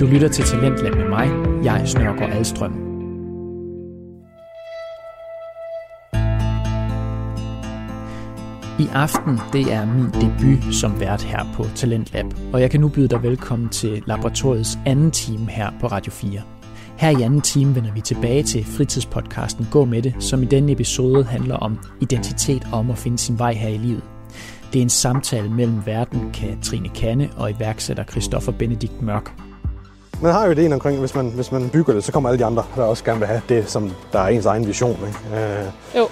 Du lytter til Talentlab med mig, jeg Snørgaard Alstrøm. I aften, det er min debut som vært her på Talentlab, og jeg kan nu byde dig velkommen til laboratoriets anden time her på Radio 4. Her i anden time vender vi tilbage til fritidspodcasten Gå med det, som i denne episode handler om identitet og om at finde sin vej her i livet. Det er en samtale mellem verden Katrine Kanne og iværksætter Christoffer Benedikt Mørk. Man har jo ideen omkring, hvis man, hvis man bygger det, så kommer alle de andre, der også gerne vil have det, som der er ens egen vision. Ikke? Øh, Jo.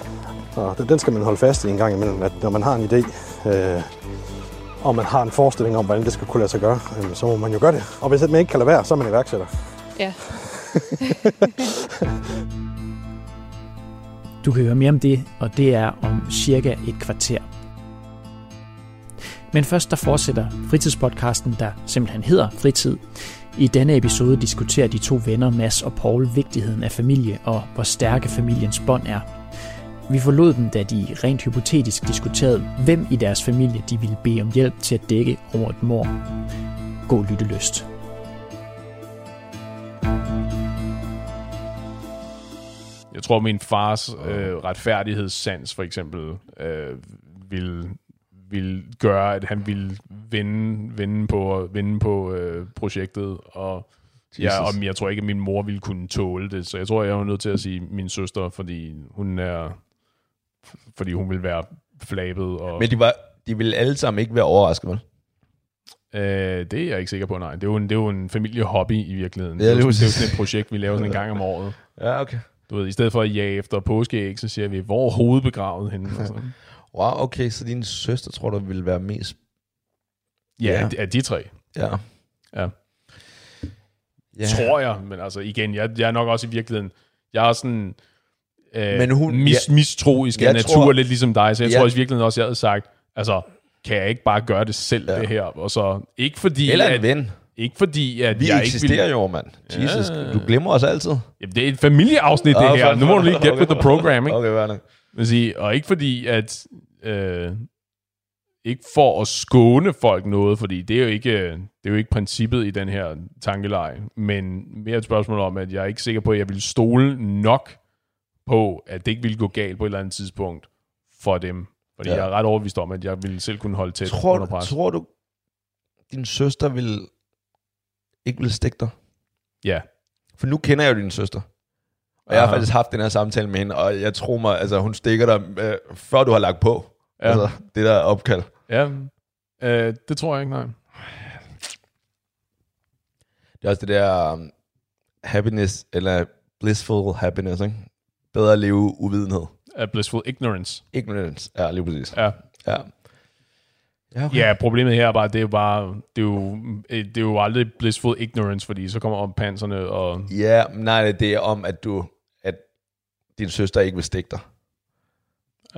og den- den skal man holde fast i en gang imellem, at når man har en idé, øh, og man har en forestilling om, hvordan det skal kunne lade sig gøre, øh, så må man jo gøre det. Og hvis man ikke kan lade være, så er man iværksætter. Ja. Du kan høre mere om det, og det er om cirka et kvarter. Men først der fortsætter fritidspodcasten, der simpelthen hedder Fritid. I denne episode diskuterer de to venner, Mads og Paul, vigtigheden af familie og hvor stærke familiens bånd er. Vi forlod dem, da de rent hypotetisk diskuterede, hvem i deres familie de ville bede om hjælp til at dække over et mor. God lyttelyst. Jeg tror, min fars øh, retfærdighedssans, for eksempel, øh, vil, vil gøre, at han ville vinde, vinde på, vinde på øh, projektet, og ja, og jeg tror ikke, at min mor ville kunne tåle det, så jeg tror, jeg er nødt til at sige min søster, fordi hun er, fordi hun vil være flabet, og Men de, var, de ville alle sammen ikke være overrasket, vel? øh, det er jeg ikke sikker på, nej. Det er jo en, det er jo en familiehobby i virkeligheden. Ja, det, er jo, det er jo sådan et projekt, vi laver sådan en gang om året. Ja, okay. Du ved, i stedet for at jage efter påskeæg, så siger vi, hvor er hovedet begravet henne? Og sådan. Wow, okay, så din søster tror du ville være mest... Ja, Ja. Af, af de tre. Ja. Ja. ja. tror jeg. Men altså igen, jeg, jeg er nok også i virkeligheden, jeg er sådan øh, Men hun- mis, ja. mistroisk af natur, tror- lidt ligesom dig, så jeg Ja. tror også i virkeligheden også, jeg havde sagt, altså, kan jeg ikke bare gøre det selv, Ja. det her? Og så, ikke fordi, Eller en at, ven. ikke fordi, at Vi jeg ikke eksisterer vil, jo, mand. Jesus, Ja. du glemmer os altid. Jamen, det er et familieafsnit, det Ah, her. Nu må du lige get okay. with the program, ikke? Okay, hvad er det? Vil sige, og ikke fordi, at... Øh, ikke for at skåne folk noget, fordi det er jo ikke, det er jo ikke princippet i den her tankelej, men mere et spørgsmål om, at jeg er ikke sikker på, at jeg vil stole nok på, at det ikke ville gå galt på et eller andet tidspunkt for dem. Fordi Ja. jeg er ret overbevist om, at jeg ville selv kunne holde tæt Tror under pres. tror du, din søster vil ikke vil stikke dig? Ja. For nu kender jeg jo din søster. Og jeg har Aha. faktisk haft den her samtale med hende, og jeg tror mig, altså hun stikker dig, øh, før du har lagt på. Ja. Altså, det der opkald. Ja, øh, det tror jeg ikke, nej. Det er også det der um, happiness, eller blissful happiness, ikke? Bedre at leve uvidenhed. Uh, blissful ignorance. Ignorance. Ja, lige præcis. Ja. Ja. Ja, okay. Ja, problemet her er bare, det er jo bare, det er jo, øh, det er jo aldrig blissful ignorance, fordi så kommer om panserne og... ja nej, det er om, at du, at din søster ikke vil stikke dig.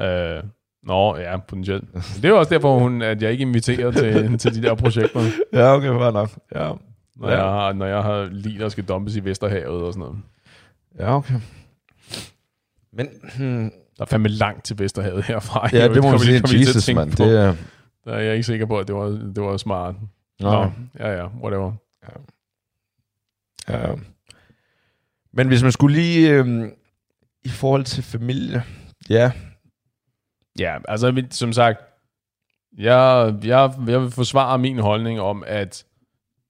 Øh, nå, ja, potentielt. Det er jo også derfor, hun, at jeg ikke inviterer til, til de der projekter, Ja, okay, fair nok. Ja. når, jeg har, når jeg har lige, der skal dumpes i Vesterhavet og sådan noget. Ja, okay. Men, hmm, Der er fandme langt til Vesterhavet herfra. ja, Jeg det må man sige. Jesus, mand. Det er... Der er jeg ikke sikker på, at det var, det var smart. Nå. Nå, ja, ja, whatever. Ja. Men hvis man skulle lige... Øhm, I forhold til familie... Ja, Ja, altså som sagt, jeg, jeg, jeg vil forsvare min holdning om, at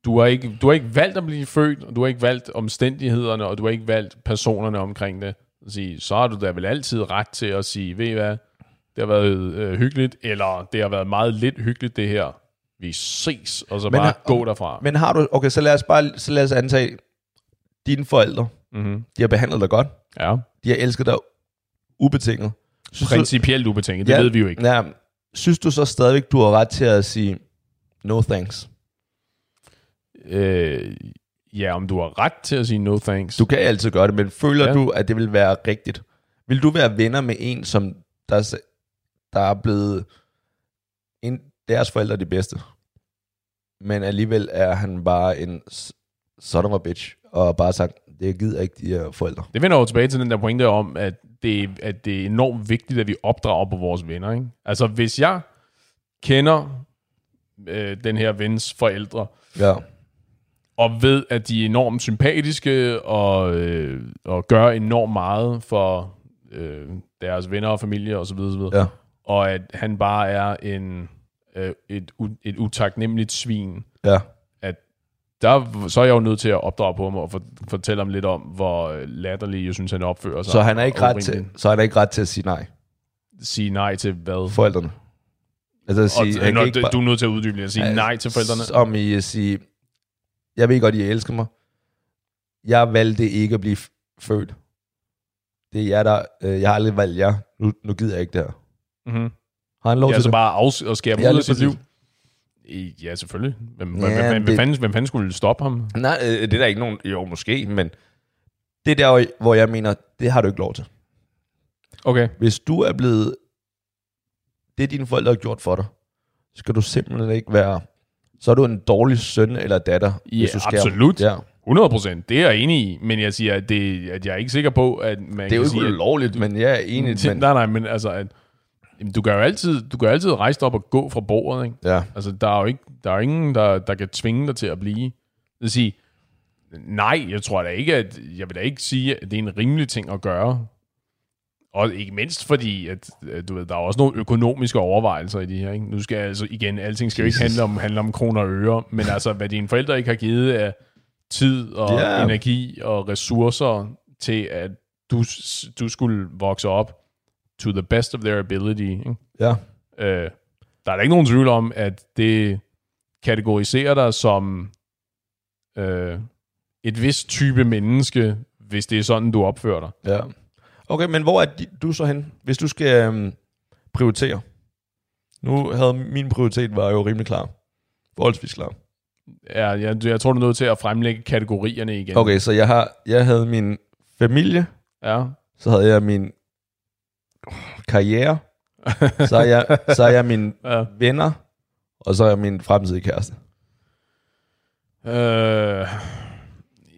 du har, ikke, du har ikke valgt at blive født, og du har ikke valgt omstændighederne, og du har ikke valgt personerne omkring det. Så, sige, så har du da vel altid ret til at sige, ved I hvad, det har været øh, hyggeligt, eller det har været meget lidt hyggeligt det her. Vi ses, og så Men bare har- gå derfra. men har du... Okay, så lad os bare så lad os antage, dine forældre, Mm-hmm. de har behandlet dig godt. Ja, De har elsket dig ubetinget. Synes du, principielt ubetinget, det Ja. ved vi jo ikke. ja, synes du så stadigvæk, du har ret til at sige, no thanks? Øh, ja, om du har ret til at sige no thanks. Du kan altid gøre det, men føler ja. Du, at det vil være rigtigt? Vil du være venner med en, som der, er der er blevet en, deres forældre de bedste, men alligevel er han bare en son of a bitch, og bare sagt, det gider ikke de her forældre. Det vender jo tilbage til den der pointe om, at det, at det er enormt vigtigt, at vi opdrager på vores venner. Ikke? Altså, hvis jeg kender øh, den her vens forældre, Ja. og ved, at de er enormt sympatiske og, øh, og gør enormt meget for øh, deres venner og familie osv. Og, Ja. og at han bare er en, øh, et, et utaknemmeligt svin. Ja. At der, så er jeg jo nødt til at opdrage på ham og for, fortælle ham lidt om, hvor øh, latterlig jeg synes, han opfører sig. Så han er ikke ret til, så han er ikke ret til at sige nej. Sige nej til hvad? Forældrene. Altså at sige, og, han når, ikke bare- du er nødt til at uddybe det og sige nej til forældrene. Som i at sige, jeg ved godt, I elsker mig. Jeg valgte ikke at blive født. Det er jer, der... Øh, jeg har aldrig valgt jer. Nu, nu gider jeg ikke det her. Mm-hmm. Har han lov Ja, til altså det? bare afs- og skære ham Ja, ud af sit liv. Ja, selvfølgelig. Hvem, Ja, hvem, hvem, det- fanden, hvem fanden skulle stoppe ham? Nej, øh, det er der ikke nogen... Jo, måske, men... Det er der, hvor jeg mener, det har du ikke lov til. Okay. Hvis du er blevet... Det dine forældre har gjort for dig, skal du simpelthen ikke være... Så er du en dårlig søn eller datter, Ja, hvis du skærer- absolut. Ja. 100 procent. Det er jeg enig i. Men jeg siger, at, det, at jeg er ikke sikker på, at man Det er jo ikke sige, at, ulovligt, men jeg er enig. Men, Nej, nej, men altså, at, jamen, du kan jo altid, du kan altid rejse dig op og gå fra bordet, ikke? ja. Altså, der er jo ikke, der er ingen, der, der kan tvinge dig til at blive. Det vil sige, nej, jeg tror da ikke, at, jeg vil da ikke sige, at det er en rimelig ting at gøre. Og ikke mindst fordi, at, du ved, der er også nogle økonomiske overvejelser i de her. Ikke? Nu skal altså igen, alting skal jo ikke handle om, handle om kroner og øre, men altså, hvad dine forældre ikke har givet af tid og yeah. energi og ressourcer til, at du, du skulle vokse op to the best of their ability. Ikke? ja. Øh, der er da ikke nogen tvivl om, at det kategoriserer dig som øh, et vist type menneske, hvis det er sådan, du opfører dig. Ja. Okay, men hvor er du så hen, hvis du skal øhm, prioritere? Nu havde min prioritet var jo rimelig klar. Forholdsvis klar. Ja, jeg, jeg tror, du er nødt til at fremlægge kategorierne igen. Okay, så jeg, har, jeg havde min familie, Ja. så havde jeg min karriere, så har jeg, så har jeg mine ja. venner, og så er jeg min fremtidige kæreste. Øh,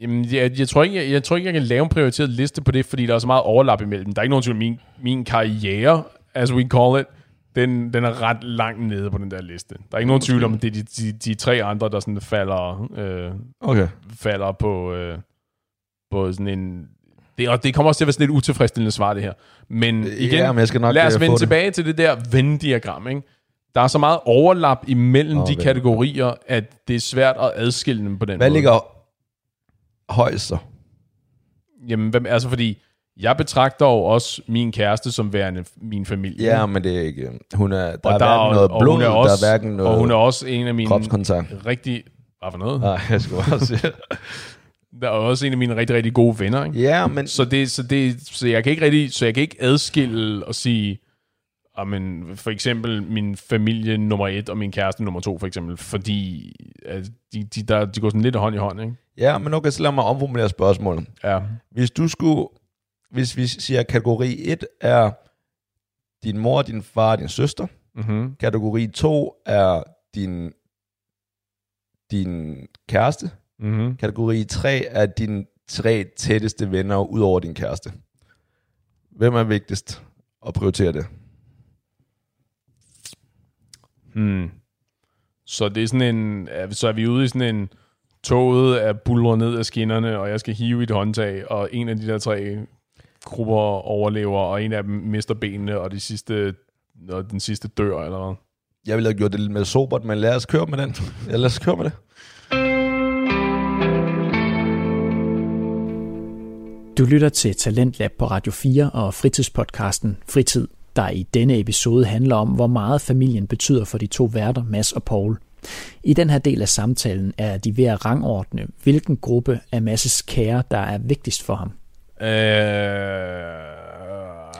jamen, jeg, jeg, tror ikke, jeg, jeg tror ikke, jeg kan lave en prioriteret liste på det, fordi der er så meget overlap imellem. Der er ikke nogen tvivl, min, min karriere, as we call it, den, den er ret langt nede på den der liste. Der er ikke nogen tvivl om, at det er de, de, de tre andre, der sådan falder, øh, Okay. falder på, øh, på sådan en... Det, og det kommer også til at være sådan et utilfredsstillende svar, det her. Men igen, ja, men jeg skal nok lad os øh, vende få det. tilbage til det der Venn-diagram, ikke? Der er så meget overlap imellem oh, de kategorier, at det er svært at adskille dem på den Hvad måde. ligger højst så? Jamen, hvem, altså fordi, jeg betragter jo også min kæreste som værende min familie. Ja, men det er ikke... Hun er, der og er der hverken noget og blod, hun er også, der er hverken noget Og hun er også en af mine kropskontakt. rigtig... Hvad for noget? Nej, jeg skulle også. Der er også en af mine rigtig, rigtig gode venner, ikke? Ja, men Så, det, så, det, så jeg kan ikke rigtig, så jeg kan ikke adskille og sige, men for eksempel min familie nummer et og min kæreste nummer to, for eksempel, fordi at de, de, der, de går sådan lidt hånd i hånd, ikke? Ja, men okay, så lad mig omformulere spørgsmålet. Ja. Hvis du skulle, hvis vi siger, at kategori 1 er din mor, din far og din søster. Mm-hmm. Kategori 2 er din, din kæreste. Mm-hmm. Kategori 3 er dine tre tætteste venner ud over din kæreste. Hvem er vigtigst at prioritere det? Hmm. Så det er sådan en, så er vi ude i sådan en, toget er bulret ned af skinnerne, og jeg skal hive i et håndtag, og en af de der tre grupper overlever, og en af dem mister benene, og, de sidste, og den sidste dør, eller hvad? Jeg ville have gjort det lidt mere sobert, men lad os køre med den. Ja, lad os køre med det. Du lytter til Talentlab på Radio 4 og fritidspodcasten Fritid, der i denne episode handler om, hvor meget familien betyder for de to værter, Mads og Paul. I den her del af samtalen er de ved at rangordne, hvilken gruppe af Mads' kære, der er vigtigst for ham. Øh, Der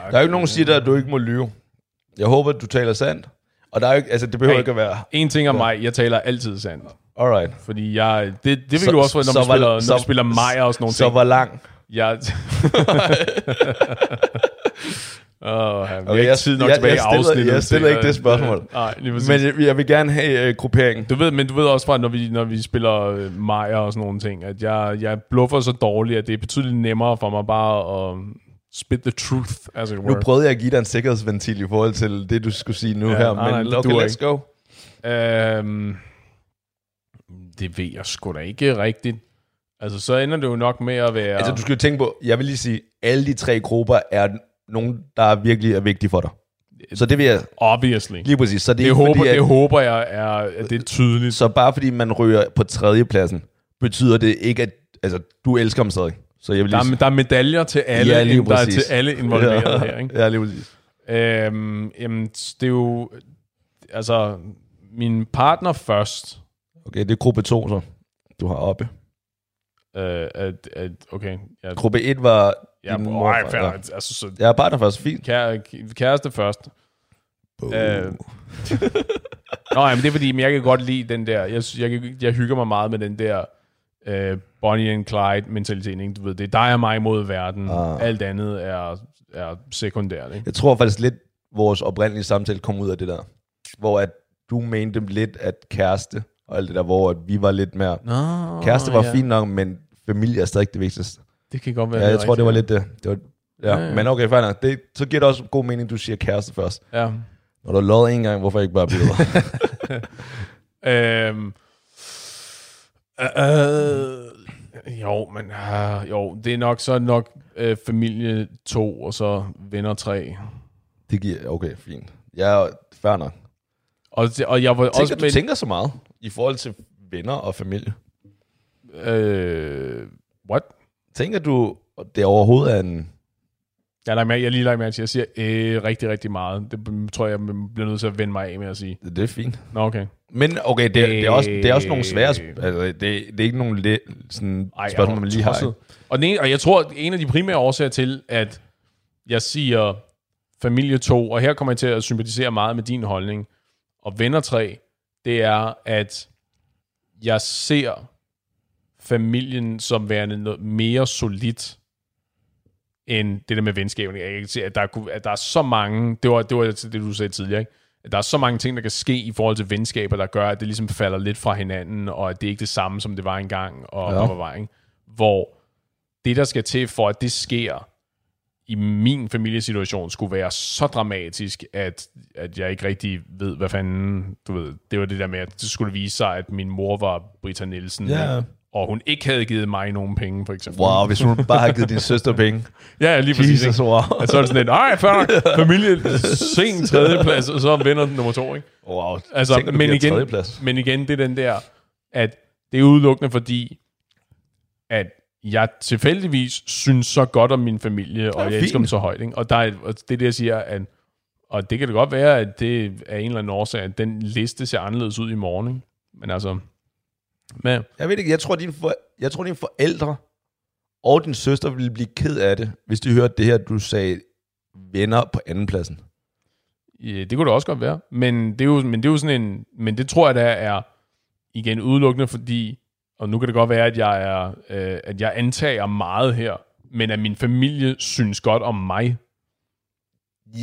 er jo ikke nogen, der siger dig, at du ikke må lyve. Jeg håber, at du taler sandt. Og der er jo ikke, altså, det behøver Hey. ikke at være... en ting om mig, jeg taler altid sandt. Alright. Fordi jeg, det, det vil Så- du også, når, så du var- spiller, når så- du spiller Maja og sådan nogle Så ting. hvor lang? Jeg... oh, jeg Okay, ikke tid nok jeg- tilbage jeg stiller- afsnittet. jeg stiller til ikke det spørgsmål. Nej, lige. Men jeg, jeg vil gerne have uh, grupperingen. Du ved, men du ved også fra, når vi, når vi spiller øh, Maja og sådan nogle ting, at jeg, jeg bluffer så dårligt, at det er betydeligt nemmere for mig bare at spit the truth, as it Nu were. prøvede jeg at give dig en sikkerhedsventil i forhold til det, du skulle sige nu Ja, her. nej, nej, Men det okay, let's go. Øhm, Det ved jeg sgu da ikke rigtigt. Altså, så ender det jo nok med at være... Altså, du skal jo tænke på, jeg vil lige sige, alle de tre grupper er nogen, der er virkelig er vigtige for dig. Så det vil jeg Obviously. lige præcis. Så det, Det, er ikke håber, fordi, at, det håber jeg er, at det er tydeligt. Så bare fordi man ryger på tredjepladsen, betyder det ikke, at altså, du elsker dem stadig. Så jeg vil Der lige er, der er medaljer til alle, Ja, lige der er til alle involveret her. Ikke? Ja, lige præcis. Øhm, jamen, det er jo... Altså, min partner først. Okay, det er gruppe 2 så, du har oppe. Øh, at, at, okay. Ja, Gruppe 1 var ja, din ja, morfar, fair, ja. altså, så Jeg er partner først, fint. kære, kæreste først. Øh, Nå, jamen, det er fordi, men jeg kan godt lide den der, jeg, jeg, jeg, jeg hygger mig meget med den der øh, Bonnie and Clyde mentalitet, ikke? Du ved, det er dig og mig mod verden. Ah. Alt andet er, er sekundært, ikke? Jeg tror faktisk lidt, vores oprindelige samtale kom ud af det der. Hvor at du mente lidt, at kæreste og alt det der, hvor at vi var lidt mere... Nå, Kæreste var ja. fint nok, men familie er stadig det vigtigste. Det kan godt være. Ja, jeg tror, det var lidt det. det var, ja. Ja, ja. Men okay, fair nok. Det, så giver det også god mening, at du siger kæreste først. Ja. Når du har lovet en gang, hvorfor ikke bare blive Øhm, øh, jo, men øh, jo, det er nok så nok øh, familie 2, og så venner 3. Det giver... Okay, fint. Ja, fair nok. Og, det- og jeg var Tænker, også du tænker så meget i forhold til venner og familie? Øh, what? Tænker du, det overhovedet er en... Jeg, lader mærke, jeg lige lagt mærke til, at jeg siger øh, rigtig, rigtig meget. Det tror jeg, jeg bliver nødt til at vende mig af med at sige. Det er fint. Nå, okay. Men okay, det, det, er, også, det er også nogle svære... sp- Altså, det, det er ikke nogle le, sådan Ej, spørgsmål, man lige har. tosset. ikke? Og, den ene, og jeg tror, at en af de primære årsager til, at jeg siger familie 2, og her kommer jeg til at sympatisere meget med din holdning, og venner 3, det er, at jeg ser familien som værende noget mere solidt, end det der med venskaberne. Jeg kan se, at der, kunne- at der er så mange, det var, det var det, du sagde tidligere, ikke? at der er så mange ting, der kan ske i forhold til venskaber, der gør, at det ligesom falder lidt fra hinanden, og at det ikke er det samme, som det var engang, og ja. var ikke? Hvor det, der skal til for, at det sker i min familiesituation, skulle være så dramatisk, at, at jeg ikke rigtig ved, hvad fanden, du ved, det var det der med, at det skulle vise sig, at min mor var Britta Nielsen, Ja. og hun ikke havde givet mig nogen penge, for eksempel. Wow, hvis hun bare har givet din søster penge. Ja, lige præcis. Jesus, wow. Og så er det sådan lidt, ej, fair nok, familie, sen tredjeplads, og så vinder den nummer to, ikke? Wow, Altså, Tænker, du men, igen, tredjeplads. men igen, det er den der, at det er udelukkende fordi, at jeg tilfældigvis synes så godt om min familie, og jeg fint. elsker dem så højt. Ikke? Og, der er, og det er det, jeg siger, at, og det kan det godt være, at det er en eller anden årsag, at den liste ser anderledes ud i morgen. Ikke? Men altså, men, Jeg ved ikke, jeg tror, dine for, jeg tror, dine forældre og din søster ville blive ked af det, hvis de hørte det her, du sagde venner på andenpladsen. Ja, det kunne det også godt være. Men det er jo, men det er jo sådan en... Men det tror jeg, der er igen udelukkende, fordi... Og nu kan det godt være, at jeg, er, øh, at jeg antager meget her, men at min familie synes godt om mig.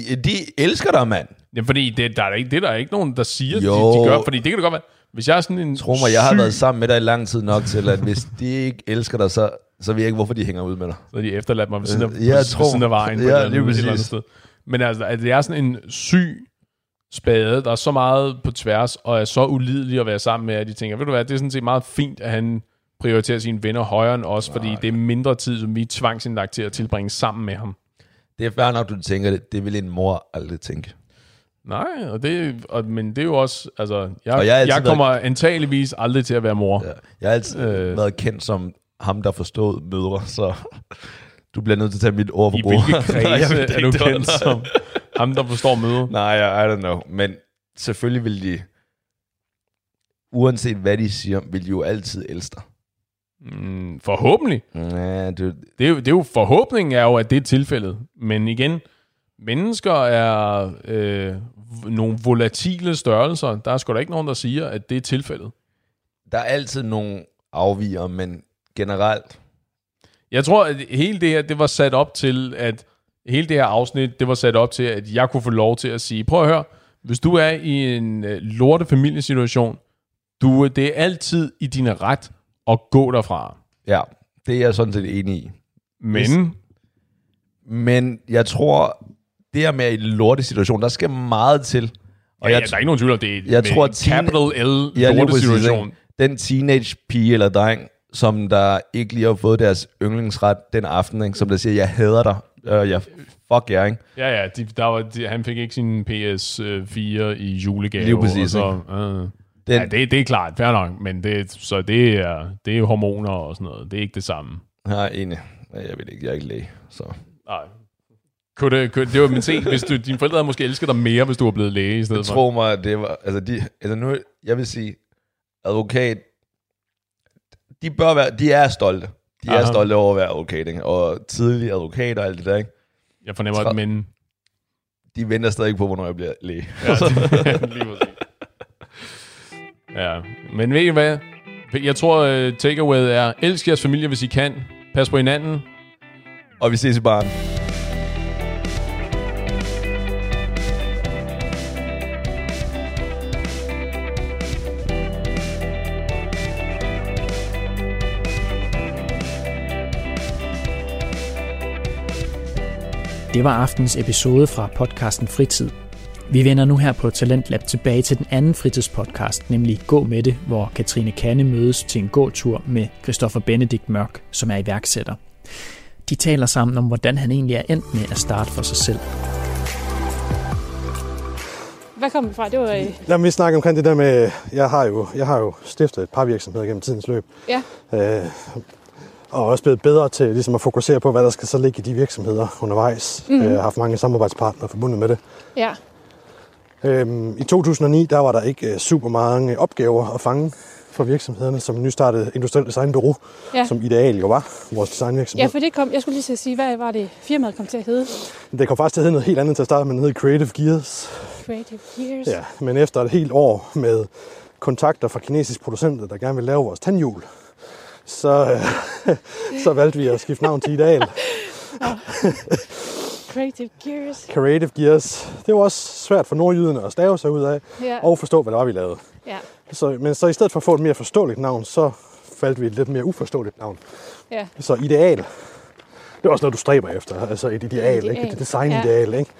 Ja, De elsker dig, mand. Jamen, fordi det, der er ikke, det er der ikke nogen, der siger, de, Jo. de gør. Fordi det kan det godt være, hvis jeg er sådan en Tro mig, jeg har syg, været sammen med dig i lang tid nok til, at hvis de ikke elsker dig, så, så ved jeg ikke, hvorfor de hænger ud med dig. Så de efterladt mig ved siden af, Øh, jeg ved tror- siden af vejen. på Ja, et eller andet- lige et eller andet præcis. sted. Men altså, at det er sådan en syg spade, der er så meget på tværs, og er så ulidelig at være sammen med, at de tænker, ved du hvad, det er sådan set meget fint, at han prioriterer sine venner højere end os, fordi det er mindre tid, som vi er tvangsindlagt til at tilbringe sammen med ham. Det er fair nok, du tænker det. Det vil en mor aldrig tænke. Nej, og det, og, men det er jo også, altså, jeg, Og jeg jeg, kommer antageligvis aldrig til at være mor. Ja. Jeg har altid Øh. været kendt som ham, der forstod mødre, så du bliver nødt til at tage mit ord for I brug. hvilke kredse er du kendt som ham, der forstår møde? Nej, I don't know. Men selvfølgelig vil de, uanset hvad de siger, vil de jo altid elske dig. Mm, forhåbentlig. Ja, det, Det er, jo, det er jo forhåbningen er jo, at det er tilfældet. Men igen, mennesker er øh, nogle volatile størrelser. Der er sgu da ikke nogen, der siger, at det er tilfældet. der er altid nogle afviger, men generelt, Jeg tror, at hele det her, det var sat op til, at hele det her afsnit, det var sat op til, at jeg kunne få lov til at sige, prøv at høre, hvis du er i en øh, lorte familiesituation, du, det er altid i din ret at gå derfra. ja, det er jeg sådan set enig i. Men, Men jeg tror, det her med i en lortesituation, der skal meget til. og ja, der er ikke nogen tvivl om, det er jeg tror, capital L Ja, lorte situation. den teenage pige eller dreng, som der ikke lige har fået deres yndlingsret den aften, ikke? som der siger, jeg hader dig, uh, jeg fuck jer, ikke? Ja, ja, de, der var, de, han fik ikke sin PS4 i julegave. Lige præcis, og så, uh, Den, ja, det, det er klart, fair nok, men det, så det er, det er hormoner og sådan noget. Det er ikke det samme. Nej, enig. Jeg ved ikke, jeg er ikke læge, så... Nej. Kunne det, kunne, det var, men se, hvis du, dine forældre havde måske elsket dig mere, hvis du var blevet læge i stedet for. Tro mig, det var... Altså, de, altså nu, jeg vil sige, advokat, de bør være, de er stolte. De er Aha. stolte over at være advokat, ikke? Og tidlige advokat og alt det der, ikke? Jeg fornemmer, Tra- at men... De venter stadig på, hvornår jeg bliver læge. Ja, lige. Ja, men ved I hvad? Jeg tror, uh, takeaway er, elsk jeres familie, hvis I kan. Pas på hinanden. Og vi ses i baren. Det var aftens episode fra podcasten Fritid. Vi vender nu her på Talentlab tilbage til den anden fritidspodcast, nemlig Gå med det, hvor Katrine Kanne mødes til en gåtur med Christoffer Benedikt Mørk, som er iværksætter. De taler sammen om, hvordan han egentlig er endt med at starte for sig selv. Hvad kom det fra? Det var... øh, Lad mig snakke omkring det der med, jeg har jo, jeg har jo stiftet et par virksomheder gennem tidens løb. Ja. Øh, og også blevet bedre til ligesom at fokusere på, hvad der skal så ligge i de virksomheder undervejs. Mm. Øh, har haft mange samarbejdspartnere forbundet med det. Ja. Øhm, I 2009 der var der ikke øh, super mange opgaver at fange for virksomhederne, som nystartede Industriel Designbureau, Ja. som Ideal jo var, vores designvirksomhed. ja, for det kom... Jeg skulle lige til at sige, hvad var det firmaet kom til at hedde? Det kom faktisk til at hedde noget helt andet til at starte med, den hed Creative Gears. Creative Years. Ja, men efter et helt år med kontakter fra kinesiske producenter, der gerne vil lave vores tandhjul, så, øh, så valgte vi at skifte navn til Ideal. Creative Gears. Creative Gears. Det var også svært for nordjyderne at stave sig ud af, Ja. og forstå, hvad det var, vi lavede. Ja. Så, men så i stedet for at få et mere forståeligt navn, så faldt vi et lidt mere uforståeligt navn. Ja. Så ideal. Det er også noget, du stræber efter. Altså et ideal, Ideal. ikke? Et designideal, ikke?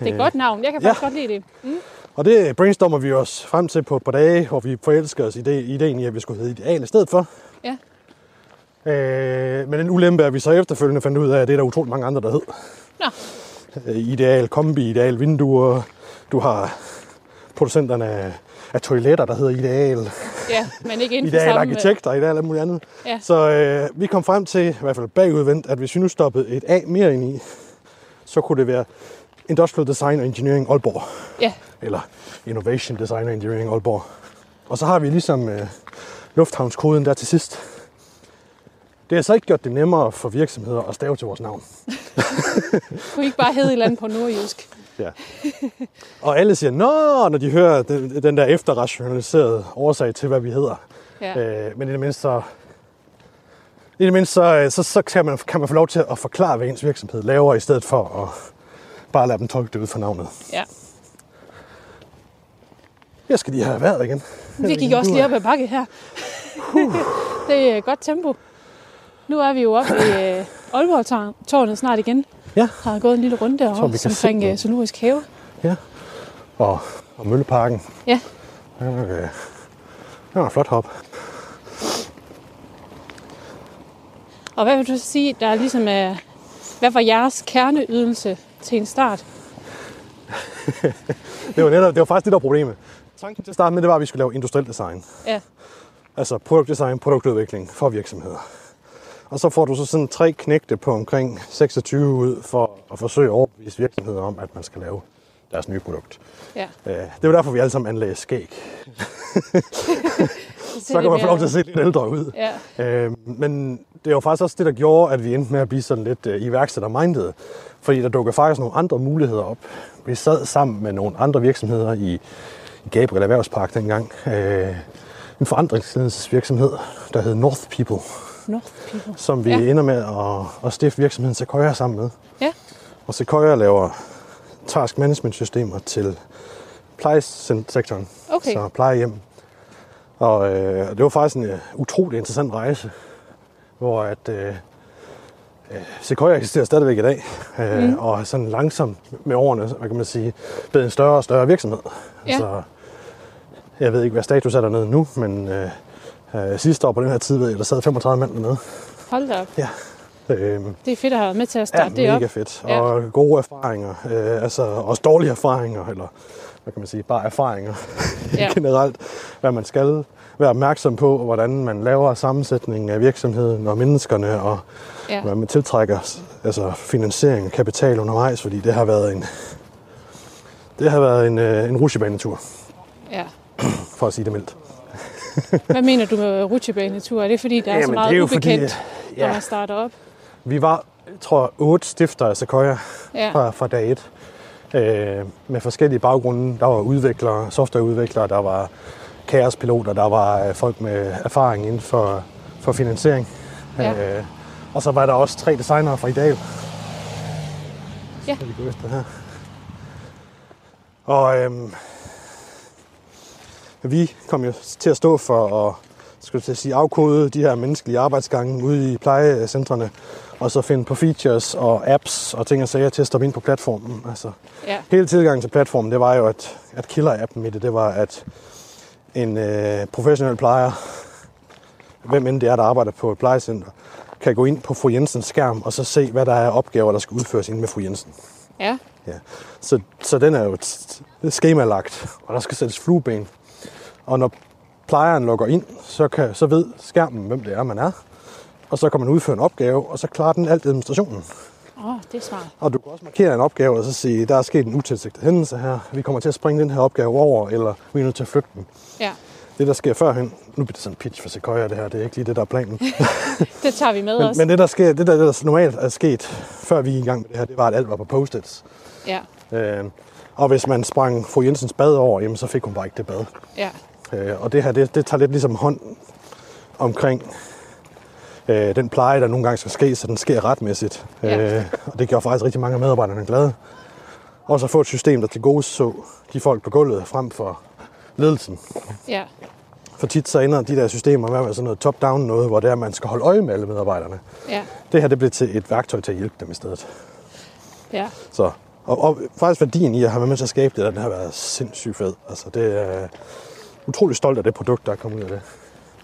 Det er et godt navn. Jeg kan Ja. faktisk godt lide det. Mm. Og det brainstormer vi os frem til på et par dage, hvor vi forelsker os i det, ideen i, at vi skulle hedde ideal i stedet for. Ja. Øh, men en ulempe er, vi så efterfølgende fandt ud af, at det er der utroligt mange andre, der hed. Nå. Øh, Ideal kombi, ideal vinduer. Du har producenterne af, af toiletter, der hedder ideal. Ja, men ikke inden for Ideal arkitekter, ideal alt muligt andet. Ja. Så øh, vi kom frem til, i hvert fald bagudvendt, at hvis vi nu stoppede et A mere ind i, så kunne det være Industrial Design and Engineering Aalborg. Ja. Eller Innovation Design and Engineering Aalborg. Og så har vi ligesom øh, lufthavnskoden der til sidst. Det har så ikke gjort det nemmere for virksomheder at stave til vores navn. Kunne ikke bare hedde et eller andet på nordjysk? Ja. Og alle siger, nå, når de hører den, den der efterrationaliserede årsag til, hvad vi hedder. Ja. Øh, men i det mindste så, i det mindste så, øh, så, så kan, man, kan man få lov til at forklare, hvad ens virksomhed laver, i stedet for at bare lade dem tolke det ud for navnet. ja. Jeg skal lige have vejret igen. Vi gik også lige op ad bakke her. det er godt tempo. Nu er vi jo oppe i øh, Aalborg-tårnet snart igen. Ja. Har gået en lille runde kan omkring øh. Zoologisk Have. Ja. Og, og Mølleparken. Ja. Ja, okay. Det var en flot hop. Og hvad vil du sige, der er ligesom er, hvad var jeres kerneydelse til en start? Det var, netop, det var faktisk det, der var problemet. Tanken til at starte med, det var, at vi skulle lave industriel design. Ja, Altså produktdesign, produktudvikling for virksomheder. Og så får du så sådan tre knægte på omkring 26 ud for at forsøge at overbevise virksomheder om, at man skal lave deres nye produkt. ja. Øh, Det var derfor, vi alle sammen anlagde skæg. Så kan man få lov til at se lidt ældre ud. Ja, Øh, men det var faktisk også det, der gjorde, at vi endte med at blive sådan lidt øh, iværksætter-minded. Fordi der dukkede faktisk nogle andre muligheder op. Vi sad sammen med nogle andre virksomheder i, i Gabriel Erhvervspark dengang. Øh, en forandringsledelsesvirksomhed, der hed North People, North People. som vi Ja. ender med at, at stifte virksomheden Sequoia sammen med. Ja, Og Sequoia laver task management systemer til plejesektoren, Okay. så plejehjem. Og øh, det var faktisk en uh, utrolig interessant rejse, hvor at øh, øh, Sequoia eksisterer stadigvæk i dag, øh, mm. og sådan langsomt med årene, hvad kan man sige, blevet en større og større virksomhed. Ja. Så jeg ved ikke, hvad status er dernede nu, men øh, Øh, sidste år på den her tid ved jeg, der sad 35 mand dernede. Hold da op. Øh, Det er fedt at have været med til at Ja, starte det mega op. fedt. Ja. Og gode erfaringer. Øh, altså også dårlige erfaringer, eller hvad kan man sige, bare erfaringer Ja. generelt. Hvad man skal være opmærksom på, hvordan man laver sammensætningen af virksomheden og menneskerne, og Ja. hvordan man tiltrækker altså, finansiering og kapital undervejs, fordi det har været en, det har været en, øh, en rutsjebanetur, ja. for at sige det mildt. Hvad mener du med rutsjebanetur? Er det fordi, der er så Jamen, meget det er ubekendt, fordi, når ja. man starter op? Vi var, tror, otte stifter af Sequoia Ja, fra, fra dag et. Øh, med forskellige baggrunde. Der var udviklere, softwareudviklere, der var kaospiloter, der var øh, folk med erfaring inden for, for finansiering. Ja. Øh, og så var der også tre designere fra Ideal. Ja. Så vi gå efter her. Og øhm, vi kom jo til at stå for at skulle til at sige, afkode de her menneskelige arbejdsgange ude i plejecentrene, og så finde på features og apps og ting og sager til at stoppe ind på platformen. Altså, ja, hele tilgangen til platformen, det var jo, at, at killer-appen i det, det var, at en øh, professionel plejer, hvem end det er, der arbejder på et plejecenter, kan gå ind på fru Jensens skærm og så se, hvad der er opgaver, der skal udføres inde med fru Jensen. ja, Ja. Så, så den er jo t- t- skemalagt, og der skal sættes flueben. Og når plejeren logger ind, så, kan, så ved skærmen, hvem det er, man er. Og så kan man udføre en opgave, og så klarer den alt administrationen. Åh, oh, det er smart. Og du kan også markere en opgave og så sige, der er sket en utilsigtet hændelse her. Vi kommer til at springe den her opgave over, eller vi er nødt til at flytte den. Ja, Det, der sker førhen, nu bliver det sådan en pitch for Sequoia, det her, det er ikke lige det, der er planen. det tager vi med men, os. men det, der sker, det, der, det, der normalt er sket, før vi gik i gang med det her, det var, at alt var på post-its. Ja, Øh, og hvis man sprang fru Jensens bad over, jamen, så fik hun bare ikke det bad. ja, Øh, og det her, det, det tager lidt ligesom hånd omkring øh, den pleje, der nogle gange skal ske, så den sker retmæssigt. Ja. Øh, og det gjorde faktisk rigtig mange af medarbejderne glade. Og så få et system, der til gode så de folk på gulvet frem for ledelsen. ja, For tit så ender de der systemer med at være sådan noget top-down noget, hvor det er, at man skal holde øje med alle medarbejderne. ja, Det her, det bliver til et værktøj til at hjælpe dem i stedet. ja. Så, og, og faktisk værdien i at have med til at skabe det, der, den har været sindssygt fed. Altså, det er utrolig stolt af det produkt, der er kommet ud af det.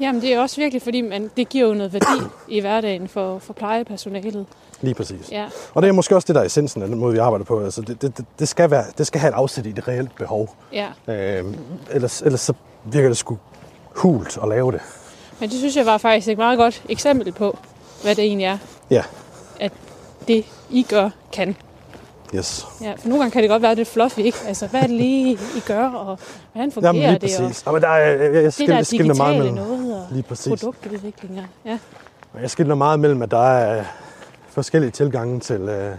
Jamen, det er også virkelig, fordi man, det giver jo noget værdi i hverdagen for, for plejepersonalet. Lige præcis. Ja, Og det er måske også det, der er essensen af den måde, vi arbejder på. Altså, det, det, det- skal være, det skal have et afsæt i det reelt behov. ja. Øh, ellers, ellers så virker det sgu hult at lave det. Men det synes jeg var faktisk et meget godt eksempel på, hvad det egentlig er, Ja, det I gør kan. Yes. Ja, for nogle gange kan det godt være lidt fluffy, ikke? Altså, hvad er det lige, I gør, og hvordan fungerer Jamen lige det? Og præcis. Jamen, der er, jeg, jeg, jeg det der skiller meget digitale mellem, noget, og Lige præcis. produktudvikling. Ja. ja. Jeg skiller meget mellem, at der er forskellige tilgange til, øh,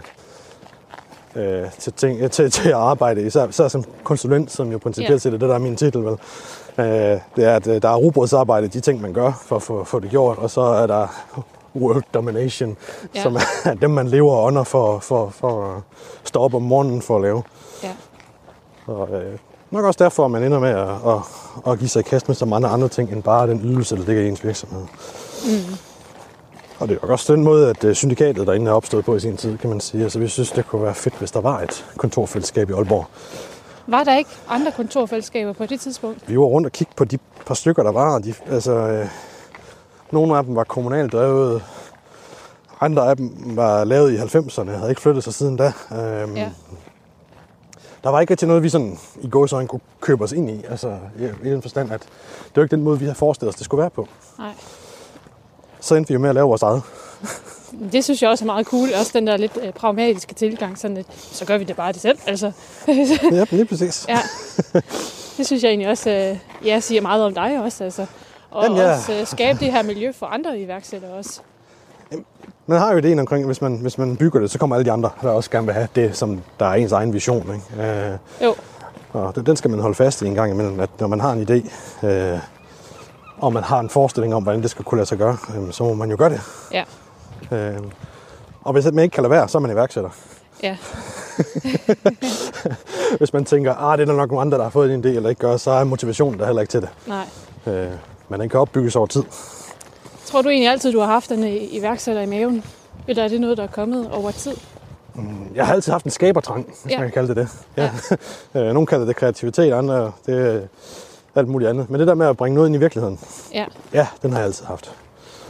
øh, til, ting, øh, til, til at arbejde, især, især som konsulent, som jo principielt Ja. set er det, der er min titel. Vel. Øh, det er, at øh, der er robotsarbejde, de ting, man gør for at få, få det gjort, og så er der world domination, Ja. som er dem, man lever under for, for, for at stå op om morgenen for at lave. ja. Og, øh, nok også derfor, at man ender med at, at, at give sig i kast med så mange andre ting, end bare den ydelse, der ligger i ens virksomhed. Mm. Og det er jo også den måde, at øh, syndikatet derinde er opstået på i sin tid, kan man sige. Altså, vi synes, det kunne være fedt, hvis der var et kontorfællesskab i Aalborg. Var der ikke andre kontorfællesskaber på det tidspunkt? Vi var rundt og kigge på de par stykker, der var. De, altså, øh, nogle af dem var kommunalt drevet. Andre af dem var lavet i 90'erne, havde ikke flyttet sig siden da. Øhm, Ja. Der var ikke rigtig noget, vi sådan i gåsøjne kunne købe os ind i. Altså, i, den forstand, at det var ikke den måde, vi havde forestillet os, det skulle være på. Nej. Så endte vi jo med at lave vores eget. Det synes jeg også er meget cool. Også den der lidt øh, pragmatiske tilgang. Sådan lidt, så gør vi det bare det selv. Altså, Ja, lige præcis. ja. Det synes jeg egentlig også øh, ja, siger meget om dig også. Altså. Og Jamen, ja. også øh, skabe det her miljø for andre iværksættere også. Man har jo ideen omkring, hvis man, hvis man bygger det, så kommer alle de andre, der også gerne vil have det, som der er ens egen vision. Ikke? Øh, Jo, og den- den skal man holde fast i en gang imellem, at når man har en idé, øh, og man har en forestilling om, hvordan det skal kunne lade sig gøre, øh, så må man jo gøre det. ja. Øh, og hvis man ikke kan lade være, så er man iværksætter. Ja, Hvis man tænker, ah, det er nok nogle andre, der har fået en idé, eller ikke gør, så er motivationen der heller ikke til det. nej. Øh, men den kan opbygges over tid. Tror du egentlig altid, du har haft en iværksætter i maven? Eller er det noget, der er kommet over tid? Jeg har altid haft en skabertrang, hvis Ja. ja. man kan kalde det det. Ja. Øh, Nogle kalder det kreativitet, andre det alt muligt andet. Men det der med at bringe noget ind i virkeligheden, Ja. ja, den har jeg altid haft.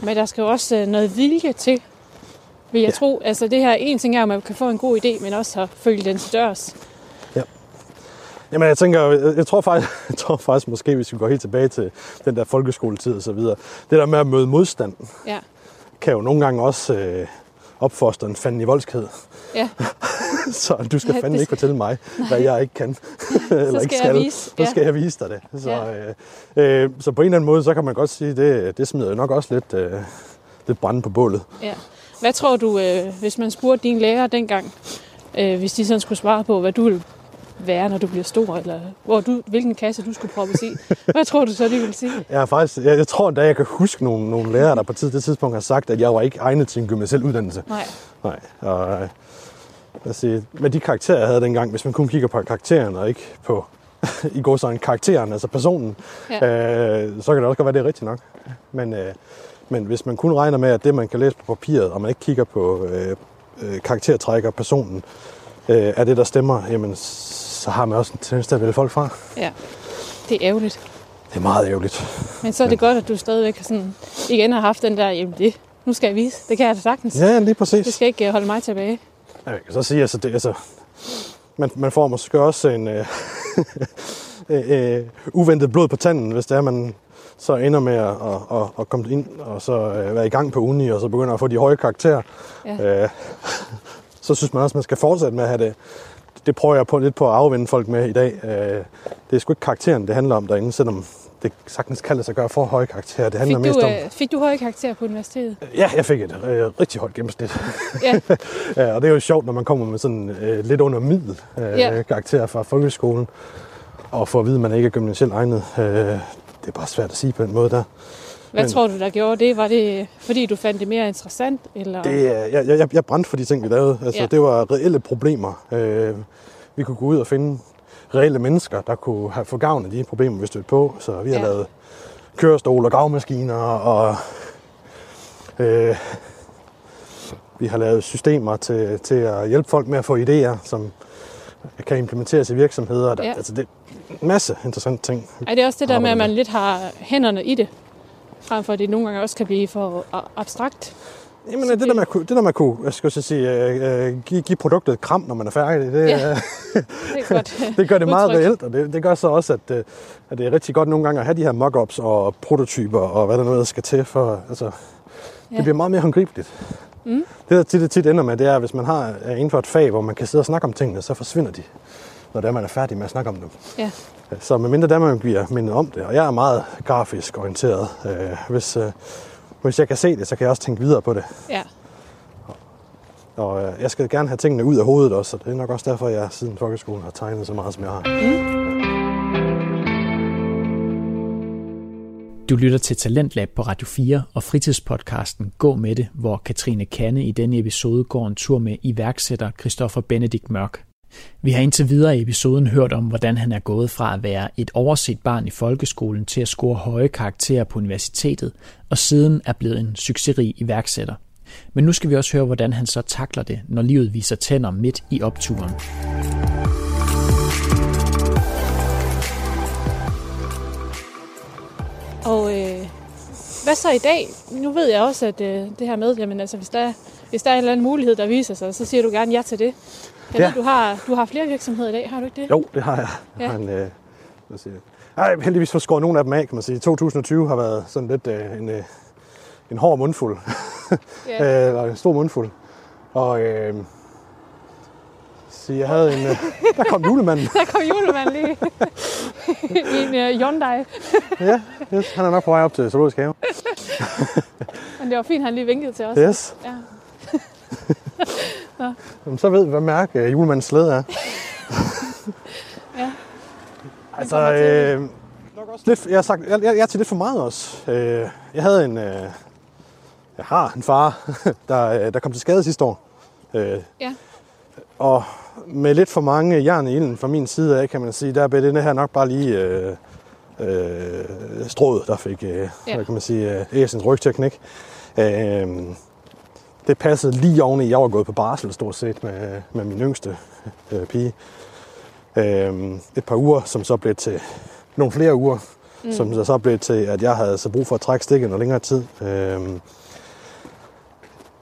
Men der skal jo også øh, noget vilje til, vil jeg ja. tro. Altså det her, en ting er, at man kan få en god idé, men også at følge den til dørs. Jamen, jeg tænker, jeg, jeg tror faktisk, jeg tror faktisk måske, hvis vi går helt tilbage til den der folkeskoletid og så videre, det der med at møde modstand, Ja. kan jo nogle gange også øh, opfostre en fanden i voldskhed. Ja. så du skal Ja, fandme det- ikke fortælle mig, hvad jeg ikke kan. eller ikke skal jeg vise, Så ja. skal jeg vise dig det. Så, Ja. øh, øh, så på en eller anden måde, så kan man godt sige, det, det smider jo nok også lidt, øh, lidt brænde på bålet. ja. Hvad tror du, øh, hvis man spurgte dine lærere dengang, øh, hvis de sådan skulle svare på, hvad du vil være, når du bliver stor, eller hvor du, hvilken kasse du skulle proppes i? Hvad tror du så, de ville sige? Jeg, er faktisk, jeg, jeg tror, da jeg kan huske nogle, nogle lærere, der på tid, det tidspunkt har sagt, at jeg var ikke egnet til en gymnasiel uddannelse. Nej. Nej, og øh, lad os sige, med de karakterer, jeg havde dengang, hvis man kun kigger på karakteren og ikke på, i går sådan karakteren, altså personen, Ja. ja. øh, så kan det også godt være, det er rigtigt nok. Men, øh, men hvis man kun regner med, at det, man kan læse på papiret, og man ikke kigger på øh, øh, karaktertræk og personen, øh, er det, der stemmer, jamen, så har man også en tendens til at vælge folk fra. Ja. Det er ærgerligt. Det er meget ærgerligt. Men så er det godt, at du stadigvæk sådan, igen har haft den der, jamen det, nu skal jeg vise. Det kan jeg da sagtens. Ja, lige Det præcis. skal ikke øh, holde mig tilbage. Ja, jeg kan så sige, altså, det, altså man, man får måske også en øh, øh, uventet blod på tanden, hvis det er, man så ender med at, at, at, at komme ind og så øh, være i gang på uni, og så begynder at få de høje karakterer. Ja. Øh, så synes man også, at man skal fortsætte med at have det. Det prøver jeg på lidt på at afvende folk med i dag. Øh, det er sgu ikke karakteren, det handler om derinde, selvom det sagtens kan lade sig gøre for høje karakterer. Det handler Fik mest du, om... øh, fik du høje karakterer på universitetet? Ja, jeg fik et øh, rigtig højt gennemsnit. Ja. ja, og det er jo sjovt, når man kommer med sådan øh, lidt under middel øh, Ja. ja. karakter fra folkeskolen, og får at vide, at man ikke er gymnasielt egnet. Øh, det er bare svært at sige på den måde der. Hvad Men- tror du, der gjorde det? Var det, fordi du fandt det mere interessant? Eller? Det, er- jeg, jeg, jeg brændte for de ting, vi lavede. Altså, Ja. Det var reelle problemer. Øh, vi kunne gå ud og finde reelle mennesker, der kunne have få gavn af de problemer, vi stødte på. Så vi har Ja. lavet kørestol og gravmaskiner, og øh, vi har lavet systemer til, til at hjælpe folk med at få idéer, som kan implementeres i virksomheder. Der, Ja. Altså, det er en masse interessante ting. Er det også det der med, at man lidt har hænderne i det? Frem for at det nogle gange også kan blive for abstrakt. Jamen, Så det, der, man kunne, det der man kunne jeg skal så sige, øh, øh, give, give produktet et kram, når man er færdig, det, Ja. ja. Det godt. det gør det meget udtryk. reelt, og det, det gør så også, at, øh, at det er rigtig godt nogle gange at have de her mock-ups og prototyper, og hvad der nu skal til for, altså, ja. Det bliver meget mere håndgribeligt. Mm. Det, der tit, det tit ender med, det er, at hvis man har inden for et fag, hvor man kan sidde og snakke om tingene, så forsvinder de, når det er, man er færdig med at snakke om dem. Ja. Så medmindre der man bliver mindet om det, og jeg er meget grafisk orienteret, øh, hvis, øh, hvis jeg kan se det, så kan jeg også tænke videre på det. Ja. Og øh, jeg skal gerne have tingene ud af hovedet også, og det er nok også derfor, jeg siden folkeskolen har tegnet så meget, som jeg har. Du lytter til Talentlab på Radio 4 og fritidspodcasten Gå med det, hvor Katrine Kanne i denne episode går en tur med iværksætter Christoffer Benedikt Mørk. Vi har indtil videre i episoden hørt om, hvordan han er gået fra at være et overset barn i folkeskolen til at score høje karakterer på universitetet, og siden er blevet en succesrig iværksætter. Men nu skal vi også høre, hvordan han så takler det, når livet viser tænder midt i opturen. Og øh, hvad så i dag? Nu ved jeg også, at øh, det her med, jamen altså, hvis der, hvis der er en eller anden mulighed, der viser sig, så siger du gerne ja til det. Jeg Ja. ved, du har, du har flere virksomheder i dag, har du ikke det? Jo, det har jeg. Ja. Ja. Men, øh, lad se. Ej, heldigvis for skåret nogle af dem af, kan man sige. 2020 har været sådan lidt øh, en, øh, en hård mundfuld. Ja. Øh, Eller en stor mundfuld. Og øh, så jeg havde en... Øh, der kom julemanden. Der kom julemanden lige i en øh, Hyundai. ja, yes, han er nok på vej op til Zoologisk Have. Men det var fint, han lige vinkede til os. Yes. Ja. Jamen, så ved vi, hvad mærke øh, julemandens slæde er. Ja. Altså, øh, lidt, jeg, har sagt, jeg, jeg, jeg er til lidt for meget også. Øh, jeg havde en, øh, jeg har en far, der, øh, der kom til skade sidste år. Øh, Ja. Og med lidt for mange jern i ilden fra min side af, kan man sige, der blev det her nok bare lige øh, øh, strået, der fik, øh, Ja. ja. hvad kan man sige, øh, æsens ryg til at knække. Øh, det passede lige oven i, jeg var gået på barsel stort set med, med min yngste øh, pige. Øh, et par uger, som så blev til nogle flere uger. mm. som så så blev til, at jeg havde så brug for at trække stikket noget længere tid. Øhm,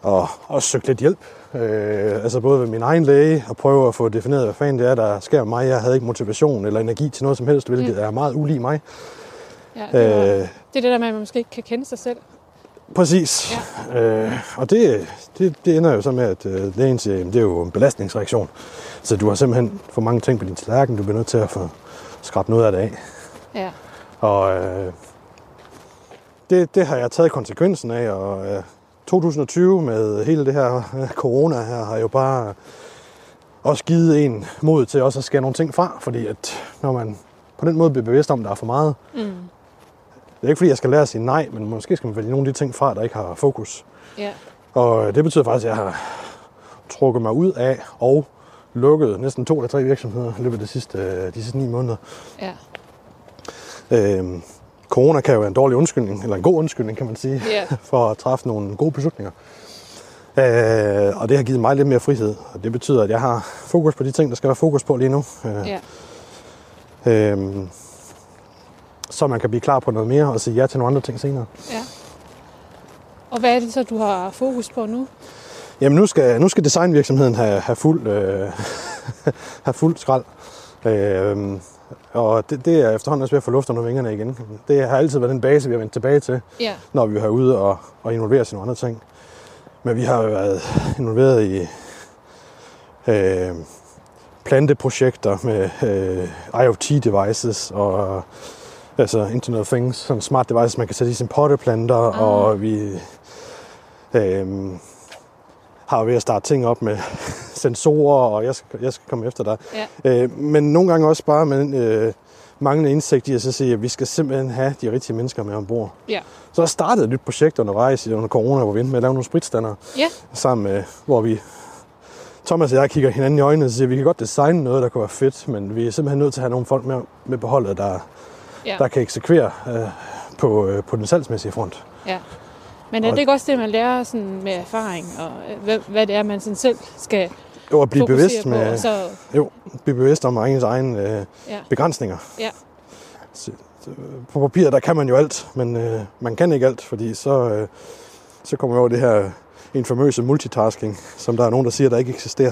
og også søgt lidt hjælp. Øh, altså både ved min egen læge og prøve at få defineret, hvad fanden det er, der sker med mig. Jeg havde ikke motivation eller energi til noget som helst, hvilket mm. er meget ulig mig. Ja, det, var, Øh. det er det der med, at man måske ikke kan kende sig selv. Præcis. Ja. Øh, og det, det, det ender jo så med, at øh, lægen siger, at det er jo en belastningsreaktion. Så du har simpelthen for mange ting på din tallerken, du bliver nødt til at få skrabt noget af det af. Ja. Og øh, det, det har jeg taget konsekvensen af, og øh, 2020 med hele det her øh, corona her, har jo bare også givet en mod til også at skære nogle ting fra, fordi at når man på den måde bliver bevidst om, at der er for meget, Mm. Det er ikke fordi, jeg skal lære at sige nej, men måske skal man vælge nogle af de ting fra, der ikke har fokus. Ja. Og øh, det betyder faktisk, at jeg har trukket mig ud af og lukket næsten to eller tre virksomheder i løbet af de sidste, øh, de sidste ni måneder. Ja. Øhm, corona kan jo være en dårlig undskyldning, eller en god undskyldning, kan man sige, Ja. for at træffe nogle gode beslutninger. Øh, og det har givet mig lidt mere frihed, og det betyder, at jeg har fokus på de ting, der skal være fokus på lige nu. Øh, Ja. øhm, så man kan blive klar på noget mere og sige ja til nogle andre ting senere. ja. Og hvad er det så, du har fokus på nu? Jamen nu skal, nu skal designvirksomheden have, have, fuld, øh, have fuld skrald. Øh, og det, det er efterhånden også ved at få luft under vingerne igen. Det har altid været den base, vi har vendt tilbage til, Ja. når vi har ude og, og involvere os i nogle andre ting. Men vi har jo været involveret i øh, planteprojekter med øh, IoT-devices og altså Internet of Things, sådan smart devices, man kan sætte i sine potteplanter, Ah. og vi øh, har ved at starte ting op med sensorer, og jeg skal, jeg skal komme efter dig. Ja. Øh, men nogle gange også bare med øh, manglende indsigt i at så sige, at vi skal simpelthen have de rigtige mennesker med ombord. Ja. Så der startede et nyt projekt undervejs under corona, hvor vi endte med at lave nogle spritstander Ja. sammen med, hvor vi, Thomas og jeg kigger hinanden i øjnene og siger, at vi kan godt designe noget, der kunne være fedt, men vi er simpelthen nødt til at have nogle folk med, med på holdet, der, Ja. der kan eksekvere øh, på, øh, på den salgsmæssige front. ja. Men er det ikke også det, man lærer sådan med erfaring, og øh, hvad, hvad det er, man sådan selv skal Jo, at blive bevidst, med, Og så, jo, blive bevidst om ens egen øh, ja. begrænsninger. Ja. Så, på papir, der kan man jo alt, men øh, man kan ikke alt, fordi så, øh, så kommer vi over det her infamøse multitasking, som der er nogen, der siger, der ikke eksisterer.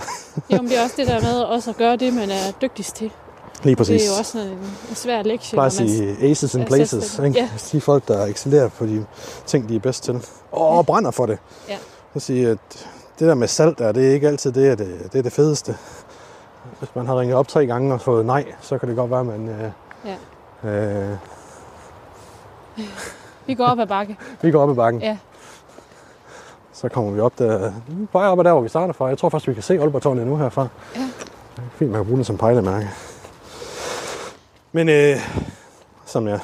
Jo, men det er også det der med også at gøre det, man er dygtigst til. Lige præcis. Det er jo også en, en svær lektie. Bare sige aces and places. Ikke? Ja. Sige folk, der excellerer på de ting, de er bedst til. Og brænder for det. Ja. Så sige, at det der med salt der, det er ikke altid det, det, det, er det fedeste. Hvis man har ringet op tre gange og fået nej, så kan det godt være, at man... Øh, Ja. øh, Vi går op ad bakke. vi går op i bakken. Ja. Så kommer vi op der. Bare op ad der, hvor vi starter fra. Jeg tror faktisk, vi kan se Aalborg nu herfra. Ja. Fint, man kan bruge det som pejlemærke. Men øh, som jeg...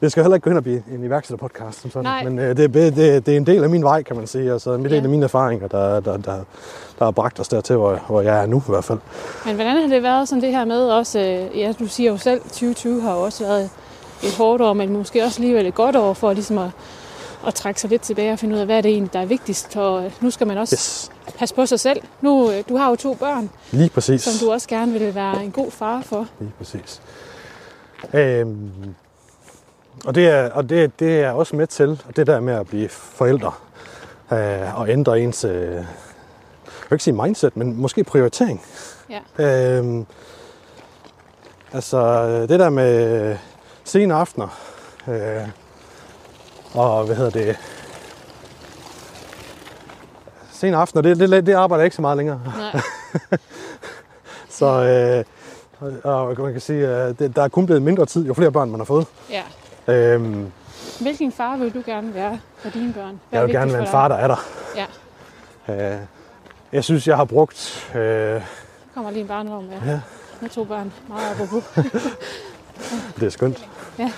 det skal heller ikke gå hen og blive en iværksætterpodcast som sådan. Nej. Men øh, det, det, det, er en del af min vej, kan man sige. Altså, en del Ja. af mine erfaringer, der, der, der, der har bragt os dertil, hvor, hvor jeg er nu i hvert fald. Men hvordan har det været sådan det her med også, øh, ja, du siger jo selv, 2020 har jo også været et hårdt år, men måske også alligevel et godt år for ligesom at, at trække sig lidt tilbage og finde ud af, hvad er det egentlig, der er vigtigst. Og øh, nu skal man også Yes, passe på sig selv. Nu, øh, du har jo to børn, lige præcis. som du også gerne vil være en god far for. Lige præcis. Øhm, og det er, og det, det er også med til, og det der med at blive forældre, øh, og ændre ens, øh, jeg vil ikke sige mindset, men måske prioritering. Ja. Øhm, altså det der med sene aftener, øh, og hvad hedder det, sene aftener, det, det, det arbejder jeg ikke så meget længere. Nej. Så øh, og og man kan sige, at det, der er kun blevet mindre tid, jo flere børn man har fået. Ja. Øhm, Hvilken far vil du gerne være for dine børn? Hvad jeg vil gerne være en far, der er der. Ja. Øh, jeg synes, jeg har brugt... Øh, dig? kommer lige en barnevogn med, Ja. med to børn. Meget apropos. det er skønt. Ja.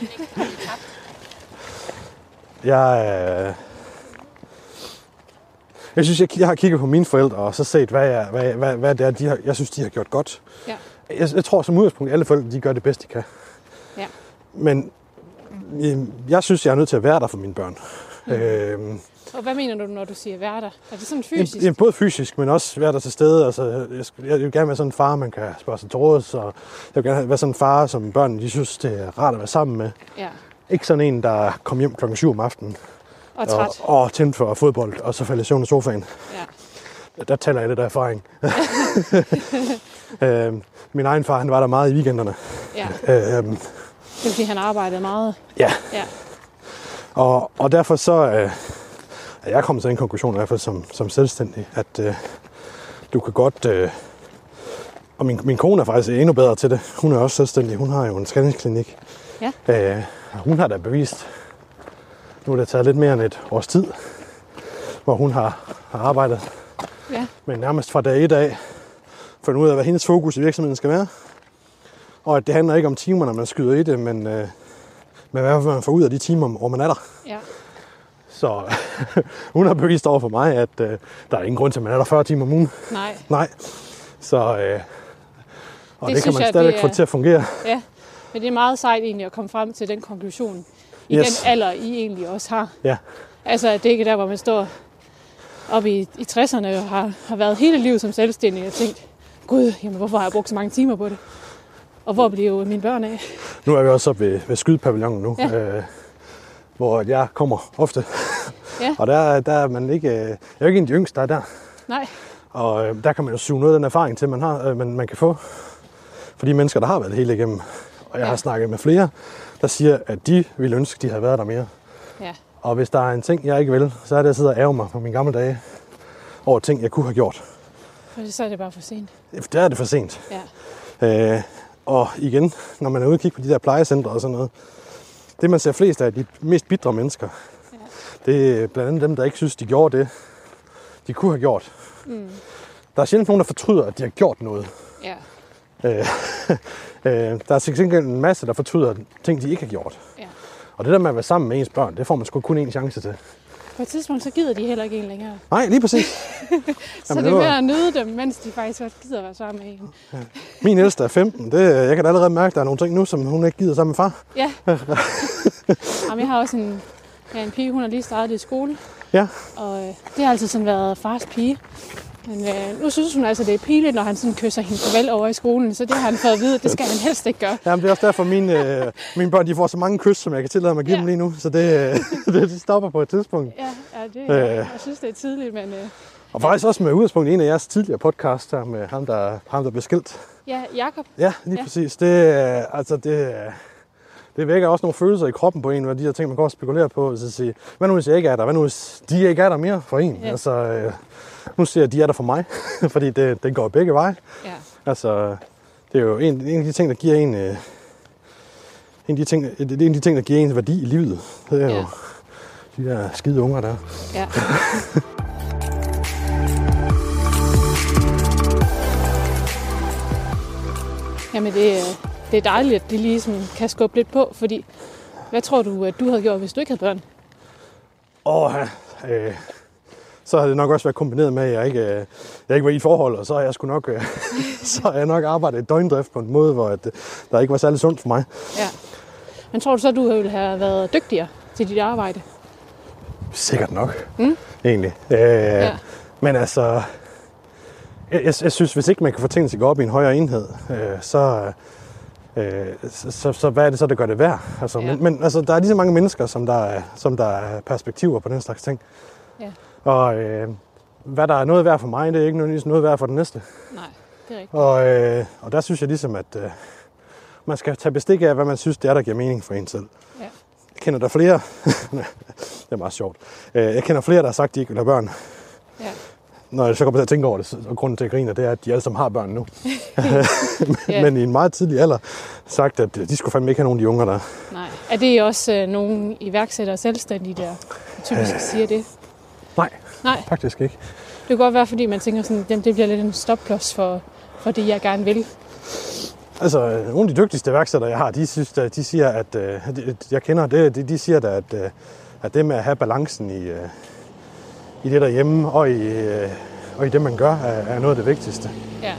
Jeg, øh, jeg synes, jeg, jeg har kigget på mine forældre og så set, hvad, jeg, hvad, hvad, hvad det er, de har, jeg synes, de har gjort godt. Ja. Jeg, jeg tror som udgangspunkt, at alle forældre de gør det bedst, de kan. Ja. Men øh, jeg synes, jeg er nødt til at være der for mine børn. Øhm, Og hvad mener du, når du siger være der? Er det sådan fysisk? jamen, både fysisk, men også være der til stede. Altså, jeg, jeg vil gerne være sådan en far, man kan spørge sig til råds, og jeg vil gerne være sådan en far, som børn de synes, det er rart at være sammen med. Ja. Ikke sådan en, der kom hjem klokken 7 om aftenen Og træt. og, og tændt for fodbold, og så faldt i søvn i sofaen. Ja. Der taler jeg lidt af erfaring. øhm, min egen far, han var der meget i weekenderne. ja. Øhm, Det er fordi, han arbejdede meget. ja, Ja. og, og derfor så øh, er jeg kommet til en konklusion, i hvert fald som, som selvstændig, at øh, du kan godt... Øh, og min, min kone er faktisk endnu bedre til det. Hun er også selvstændig. Hun har jo en scanningsklinik. Ja. Øh, hun har da bevist, nu er det taget lidt mere end et års tid, hvor hun har, har arbejdet Ja. men nærmest fra dag et af, fundet ud af, hvad hendes fokus i virksomheden skal være. Og at det handler ikke om timerne, man skyder i det, men, øh, men hvad man får ud af de timer, hvor man er der. Ja. Så hun har bevist over for mig, at øh, der er ingen grund til, at man er der 40 timer om ugen. Nej. Nej. Så, øh, og det, Det kan man stadigvæk det få er- til at fungere. Ja. Men det er meget sejt egentlig at komme frem til den konklusion. I Yes. den alder, I egentlig også har. Ja. Altså, at det ikke er der, hvor man står oppe i, i 60'erne og har, har været hele livet som selvstændig og tænkt, gud, jamen, hvorfor har jeg brugt så mange timer på det? Og hvor bliver mine børn af? Nu er vi også oppe ved, ved skydepavillonen nu, Ja. øh, hvor jeg kommer ofte. Ja. og der, der er man ikke, øh, jeg er jo ikke en af de yngste, der er der. Nej, Og øh, der kan man jo suge noget af den erfaring til, man, har, øh, man, man kan få. For de mennesker, der har været det hele igennem. Og jeg Ja. har snakket med flere, der siger, at de ville ønske, de havde været der mere. ja. Og hvis der er en ting, jeg ikke vil, så er det at sidde og ærge mig på mine gamle dage over ting, jeg kunne have gjort. For så er det bare for sent. Der er det for sent. Ja. Øh, og igen, når man er ude og kigge på de der plejecentre og sådan noget, det man ser flest af, de mest bitre mennesker, Ja. det er blandt andet dem, der ikke synes, de gjorde det, de kunne have gjort. Mm. Der er sjældent nogen, der fortryder, at de har gjort noget. Ja. Øh, øh, der er til gengæld en masse, der fortryder ting, de ikke har gjort. Ja. Og det der med at være sammen med ens børn, det får man sgu kun én chance til. På et tidspunkt, så gider de heller ikke en længere. Nej, lige præcis. Så Jamen, det er med at nyde dem, mens de faktisk godt gider være sammen med en. Min ældste er 15. Det, jeg kan da allerede mærke, at der er nogle ting nu, som hun ikke gider sammen med far. Ja. Jamen, jeg har også en, ja, en pige, hun har lige startet i skole. Ja. Og øh, det har altid sådan været fars pige. Men øh, nu synes hun altså, det er pinligt, når han sådan kysser hende farvel over i skolen. Så det har han fået at vide, det skal han helst ikke gøre. Jamen, det er også derfor, mine, øh, mine børn de får så mange kys, som jeg kan tillade mig at give Ja. dem lige nu. Så det, øh, det, stopper på et tidspunkt. Ja, ja det, Øh. jeg synes, det er tidligt, men øh, Og faktisk også med udgangspunkt i en af jeres tidligere podcast her med ham, der, ham, der blev skilt. ja, Jakob, Ja, lige Ja. ja. præcis. Det, øh, altså, det, øh, det vækker også nogle følelser i kroppen på en, hvad de her ting, man går og spekulerer på. Så at sige, hvad nu hvis jeg ikke er der? Hvad nu hvis de ikke er der mere for en? Ja. Altså, øh, nu siger jeg, at de er der for mig, fordi det, det går begge veje. ja, Altså, det er jo en, en af de ting, der giver en... Øh, en af, de ting, det er en af de ting, der giver en værdi i livet. Det er Ja. jo de der skide unger der. ja. Jamen, det, er- det er dejligt, at de lige sådan kan skubbe lidt på, fordi hvad tror du, at du havde gjort, hvis du ikke havde børn? Og øh, så har det nok også været kombineret med, at jeg ikke, øh, jeg ikke var i et forhold, og så har jeg sgu nok, øh, så har jeg nok arbejdet i døgndrift på en måde, hvor at, øh, der ikke var særlig sundt for mig. Ja. Men tror du så, at du ville have været dygtigere til dit arbejde? Sikkert nok, Mm. egentlig. Øh, Ja. Men altså, jeg, jeg, jeg synes, hvis ikke man kan få tingene til at gå op i en højere enhed, øh, så, øh, så, så, så hvad er det så, der gør det værd? Altså, Ja. men, men altså, der er lige så mange mennesker, som der, er, som der er perspektiver på den slags ting. Ja. Og øh, hvad der er noget værd for mig, det er ikke nødvendigvis noget værd for den næste. Nej, det er rigtigt. Og, øh, og der synes jeg ligesom, at øh, man skal tage bestik af, hvad man synes, det er, der giver mening for en selv. Ja. Jeg kender der flere, det er meget sjovt, øh, jeg kender flere, der har sagt, at de ikke vil have børn. Ja. Når jeg så kommer til at tænke over det, og grunden til at grine, det er, at de alle sammen har børn nu. Ja. Men i en meget tidlig alder sagt, at de skulle fandme ikke have nogen af de unger der. Nej. Er det også øh, nogle iværksættere og selvstændige, der typisk siger det? Nej, Nej, faktisk ikke. det kan godt være, fordi man tænker sådan, at det bliver lidt en stopklods for, for det, jeg gerne vil. Altså, nogle af de dygtigste værksættere, jeg har, de, synes, at de siger, at øh, de- jeg kender det, de, de siger da, at, øh, at det med at have balancen i, øh, i det derhjemme og i, og i det, man gør, er, er noget af det vigtigste. Ja.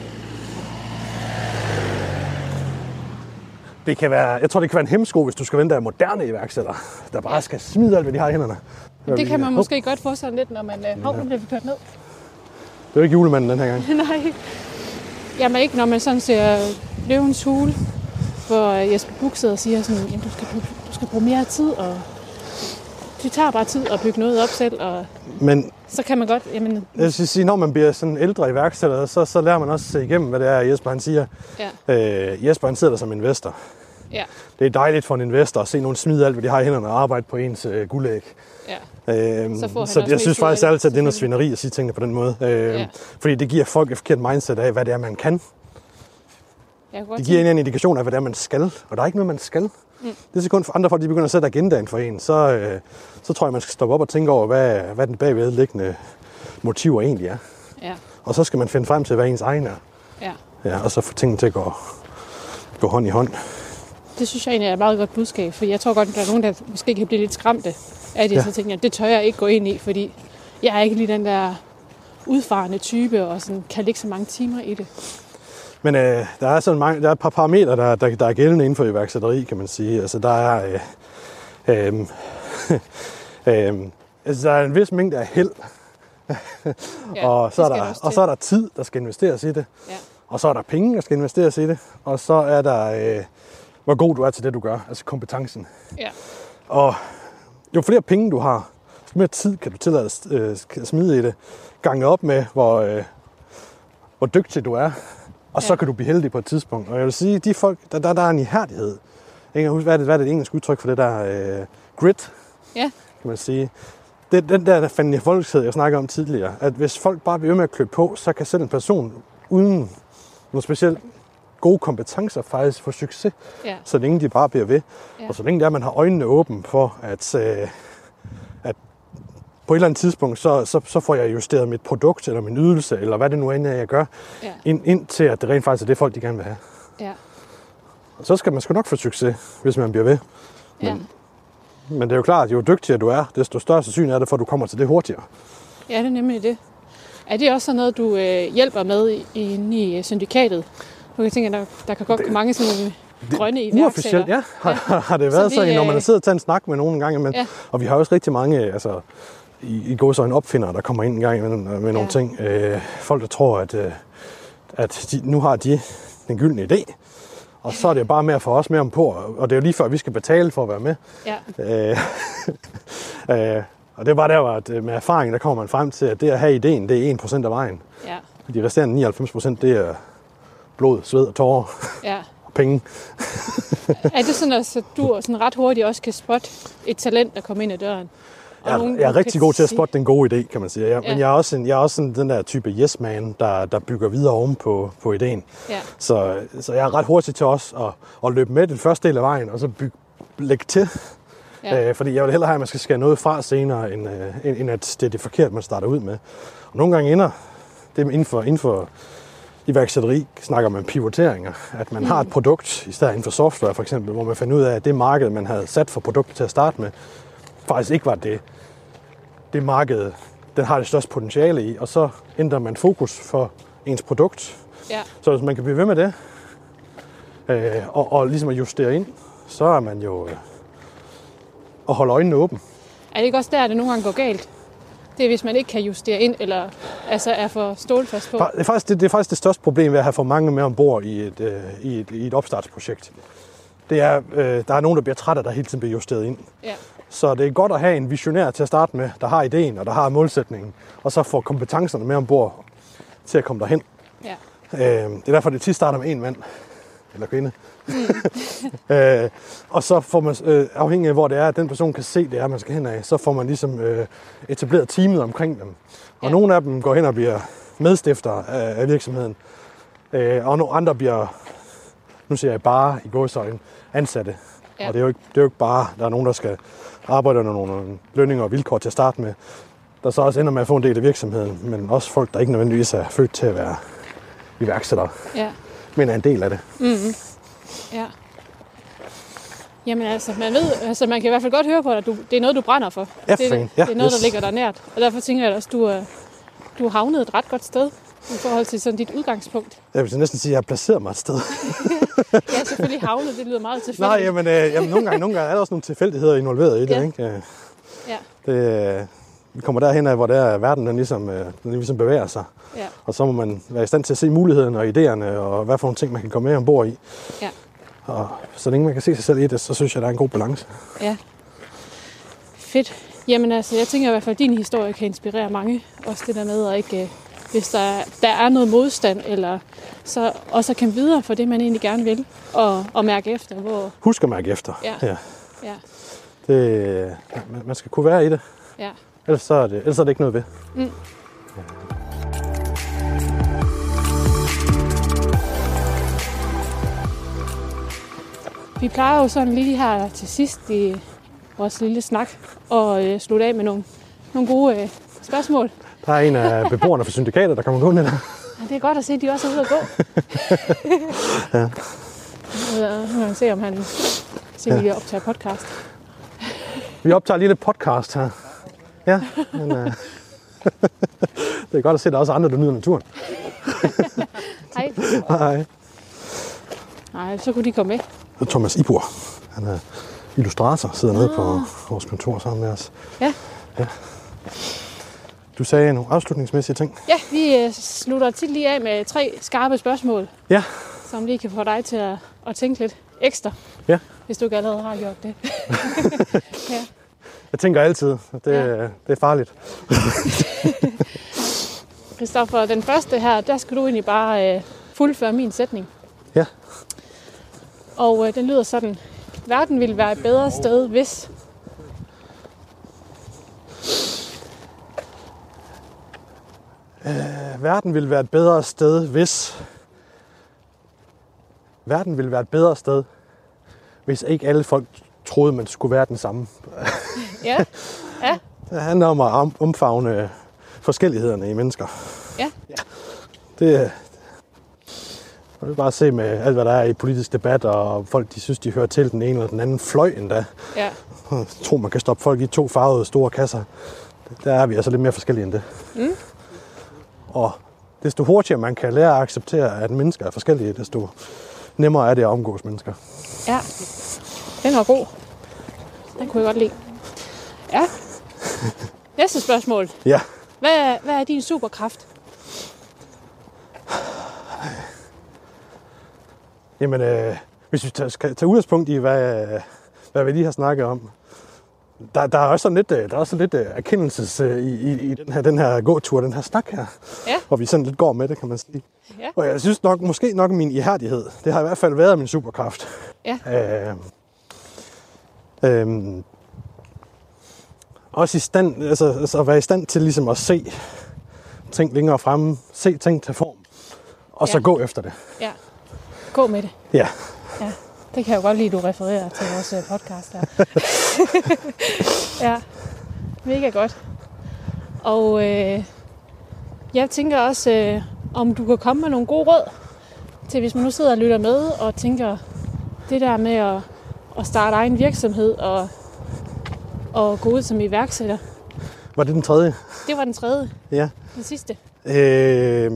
Det kan være, jeg tror, det kan være en hemsko, hvis du skal vente af moderne iværksætter, der bare skal smide alt, hvad de har i hænderne. Det kan man måske godt få sådan lidt, når man... Øh, hov, nu bliver vi kørt ned. Det er jo ikke julemanden den her gang. Nej. Jamen ikke, når man sådan ser løvens hule, hvor øh, Jesper Buch sidder og siger sådan, jamen du skal, du skal bruge mere tid, og det tager bare tid at bygge noget op selv, og Men så kan man godt, jamen, jeg skal sige, når man bliver sådan ældre iværksætter, så, så lærer man også se igennem, hvad det er, Jesper han siger. ja, Øh, Jesper han sidder der som investor. ja, Det er dejligt for en investor at se nogen smide alt, hvad de har i hænderne og arbejde på ens øh, guldæg. ja, Øhm, Så får så jeg synes faktisk altid, at det er noget svineri at sige tingene på den måde. Øhm, Ja. Fordi det giver folk et forkert mindset af, hvad det er, man kan. jeg Det giver en en indikation af, hvad det er, man skal. Og der er ikke noget, man skal. Mm. Det er sekund for andre folk, de begynder at sætte agendaen for en. Så, øh, så tror jeg, man skal stoppe op og tænke over, hvad, hvad den bagvedliggende motiver egentlig er. Ja, Og så skal man finde frem til, hvad ens egen er. ja. Ja, og så få tingene til at gå, gå hånd i hånd. Det synes jeg egentlig er et meget godt budskab, for jeg tror godt, at der er nogen, der måske kan blive lidt skræmte af det, ja. så tænker jeg, det tør jeg ikke gå ind i, fordi jeg er ikke lige den der udfarende type, og sådan, kan lægge så mange timer i det. Men øh, der, er sådan mange, der er et par parametre, der, der, der er gældende inden for iværksætteri, kan man sige. Altså, der er, øh, øh, øh, altså, der er en vis mængde af held, Ja, og, så er der, og så er der tid, der skal investeres i det. Ja, Og så er der penge, der skal investeres i det. Og så er der, øh, hvor god du er til det, du gør. Altså kompetencen. ja, Og jo flere penge du har, jo mere tid kan du tillade at øh, smide i det. Gange op med, hvor, øh, hvor dygtig du er. Og så kan du blive heldig på et tidspunkt. Og jeg vil sige, de folk, der, der, der er en ihærdighed. Jeg kan huske, hvad er det, hvad er det engelske udtryk for det der øh, grit, ja, kan man sige. Det, den der fandme folkelighed, jeg snakker om tidligere, at hvis folk bare bliver med at klø på, så kan selv en person uden nogle specielt gode kompetencer faktisk få succes, ja, så længe de bare bliver ved. Ja. Og så længe det er, at man har øjnene åbne for, at, øh, at på et eller andet tidspunkt, så, så, så får jeg justeret mit produkt, eller min ydelse, eller hvad det nu end er, jeg gør, ja, ind, ind til, at det rent faktisk er det, folk de gerne vil have. ja, Og så skal man sgu nok få succes, hvis man bliver ved. ja. Men det er jo klart, at jo dygtigere du er, desto større sandsynlighed er det for, at du kommer til det hurtigere. Ja, det er nemlig det. Er det også sådan noget, du øh, hjælper med inde i øh, syndikatet? Du kan tænke, at der, der kan godt komme mange sådan nogle grønne iværksættere. Uofficielt, ja, har, har det været Så så, vi, når man øh, har siddet og taget en snak med nogen en gang imellem. Ja. Og vi har også rigtig mange, altså, i, i går så en opfinder, der kommer ind en gang imellem med nogle Ja. ting. Øh, folk, der tror, at, øh, at de, nu har de den gyldne idé. Og så er det jo bare med at få os med ombord. Og det er jo lige før, vi skal betale for at være med. Ja, Øh, øh, og det er bare der, at øh, med erfaring, der kommer man frem til, at det at have ideen, det er 1% af vejen. ja, De resterende 99%, det er blod, sved og tårer ja. og penge. Er det sådan, at så du sådan ret hurtigt også kan spotte et talent, der kommer ind ad døren? Og Jeg, nogen, jeg er rigtig god til at spotte den gode idé, kan man sige. Jeg, Ja. Men jeg er, også en, jeg er også sådan, den der type yes man, der, der bygger videre oven på, på ideen. Ja, Så, så jeg er ret hurtig til også at, at løbe med den første del af vejen, og så bygge, lægge til. ja. Øh, fordi jeg vil hellere have, at man skal skære noget fra senere, end, øh, end, at det er det forkerte, man starter ud med. Og nogle gange ender det inden for, inden for iværksætteri, snakker man pivoteringer. At man mm. har et produkt, i stedet inden for software for eksempel, hvor man finder ud af, at det marked, man havde sat for produktet til at starte med, faktisk ikke var det, det marked, den har det største potentiale i, og så ændrer man fokus for ens produkt. ja, Så hvis man kan blive ved med det, øh, og, og ligesom at justere ind, så er man jo øh, at holde øjnene åbne. Er det ikke også der, at det nogle gange går galt? Det er, hvis man ikke kan justere ind, eller altså er for stålfast på. Det er, faktisk, det, det er faktisk det største problem ved at have for mange med ombord i et, øh, i et, i et opstartsprojekt. Det er, øh, der er nogen, der bliver træt af, der hele tiden bliver justeret ind. Ja, Så det er godt at have en visionær til at starte med, der har ideen og der har målsætningen, og så får kompetencerne med ombord til at komme derhen. ja, Øh, det er derfor, det tit starter med en mand eller kvinde. øh, og så får man, øh, afhængig af hvor det er, at den person kan se, det er, man skal hen af, så får man ligesom øh, etableret teamet omkring dem. Og Ja. nogle af dem går hen og bliver medstifter af, af virksomheden. Øh, og nogle andre bliver, nu siger jeg bare i gåsøjne, ansatte. Ja. Og det er, jo ikke, det er jo ikke bare, der er nogen, der skal arbejde under nogle lønninger og vilkår til at starte med, der så også ender med at få en del af virksomheden, men også folk, der ikke nødvendigvis er født til at være iværksættere, ja, men er en del af det. ja. Jamen altså, man ved, altså man kan i hvert fald godt høre på dig, at du, det er noget, du brænder for. Ja, det. Ja, det er noget, yes. der ligger der nært. Og derfor tænker jeg også, at du, du har havnet et ret godt sted. I forhold til sådan dit udgangspunkt. Jeg vil næsten sige, at jeg har placeret mig et sted. Ja, selvfølgelig havnet, det lyder meget tilfældigt. Nej, jamen, øh, jamen nogle, gange, nogle gange er der også nogle tilfældigheder involveret i det. Ja. Ikke? Øh, Ja, Det, øh, vi kommer derhen af, hvor det er, verden den ligesom, øh, den ligesom bevæger sig. ja, Og så må man være i stand til at se mulighederne og idéerne, og hvad for nogle ting, man kan komme med ombord i. ja, Og så længe man kan se sig selv i det, så synes jeg, der er en god balance. ja. Fedt. Jamen altså, jeg tænker i hvert fald, at din historie kan inspirere mange. Også det der med at ikke, øh, hvis der, er- der er noget modstand, eller så også at kæmpe videre for det, man egentlig gerne vil, og, og mærke efter, hvor, Husk at mærke efter. Ja. Ja. ja, Det, man- skal kunne være i det, ja. ellers, så er det, ellers er det ikke noget ved. Vi plejer jo sådan lige her til sidst i vores lille snak og øh, slutte af med nogle, nogle gode øh, spørgsmål. Der er en af beboerne fra syndikatet, der kommer gående der. Ja, det er godt at se, at de også er ude at gå. ja. Nu kan se, om han se, om vi optager podcast. Vi optager lige lidt podcast her. Ja, men, øh, det er godt at se, at der er også andre, der nyder naturen. Hej. Hej. Nej, så kunne de komme med. Og Thomas Ibor, han er illustrator, sidder nede på vores kontor sammen med os. Ja. Du sagde nogle afslutningsmæssige ting. Ja, vi øh, slutter tit lige af med tre skarpe spørgsmål, Ja, som lige kan få dig til at, at tænke lidt ekstra. Ja. Hvis du ikke allerede har gjort det. ja. jeg tænker altid, det, Ja. ja. det er farligt. Christoffer, den første her, der skal du egentlig bare øh, fuldføre min sætning. Ja. Og øh, den lyder sådan. Verden ville være et bedre sted, hvis... Verden ville være et bedre sted, hvis... Verden ville være et bedre sted, hvis ikke alle folk troede, man skulle være den samme. Ja, ja, Det handler om at om- omfavne forskellighederne i mennesker. ja, Det, det er bare at se med alt, hvad der er i politisk debat, og folk de synes, de hører til den ene eller den anden fløj endda. ja, Jeg tror, man kan stoppe folk i to farvede store kasser. Der er vi altså lidt mere forskellige end det. Mm. Og desto hurtigere man kan lære at acceptere, at mennesker er forskellige, desto nemmere er det at omgås mennesker. ja. Den var god. Den kunne jeg godt lide. Ja. Næste spørgsmål. Ja, Hvad er, hvad er din superkraft? jamen øh, hvis vi tager, skal tage udgangspunkt i, hvad, hvad vi lige har snakket om, der, der er også sådan lidt, øh, der er også sådan lidt øh, erkendelses øh, i, i, i den, her, den her gåtur, den her snak her. Ja. Hvor vi sådan lidt går med det, kan man sige. Ja. Og jeg synes nok, måske nok min ihærdighed, det har i hvert fald været min superkraft. Ja. Øh, øh, også i stand, altså, altså at være i stand til ligesom at se ting længere fremme, se ting til form, og så Ja. gå efter det. Ja. Gå med det. Ja. Ja, det kan jeg jo godt lide, du refererer til vores øh, podcast her. ja, mega godt. Og øh, jeg tænker også, øh, om du kan komme med nogle gode råd til, hvis man nu sidder og lytter med og tænker, det der med at, at starte egen virksomhed og, og gå ud som iværksætter, Var det den tredje? det var den tredje, Ja. den sidste. Øh,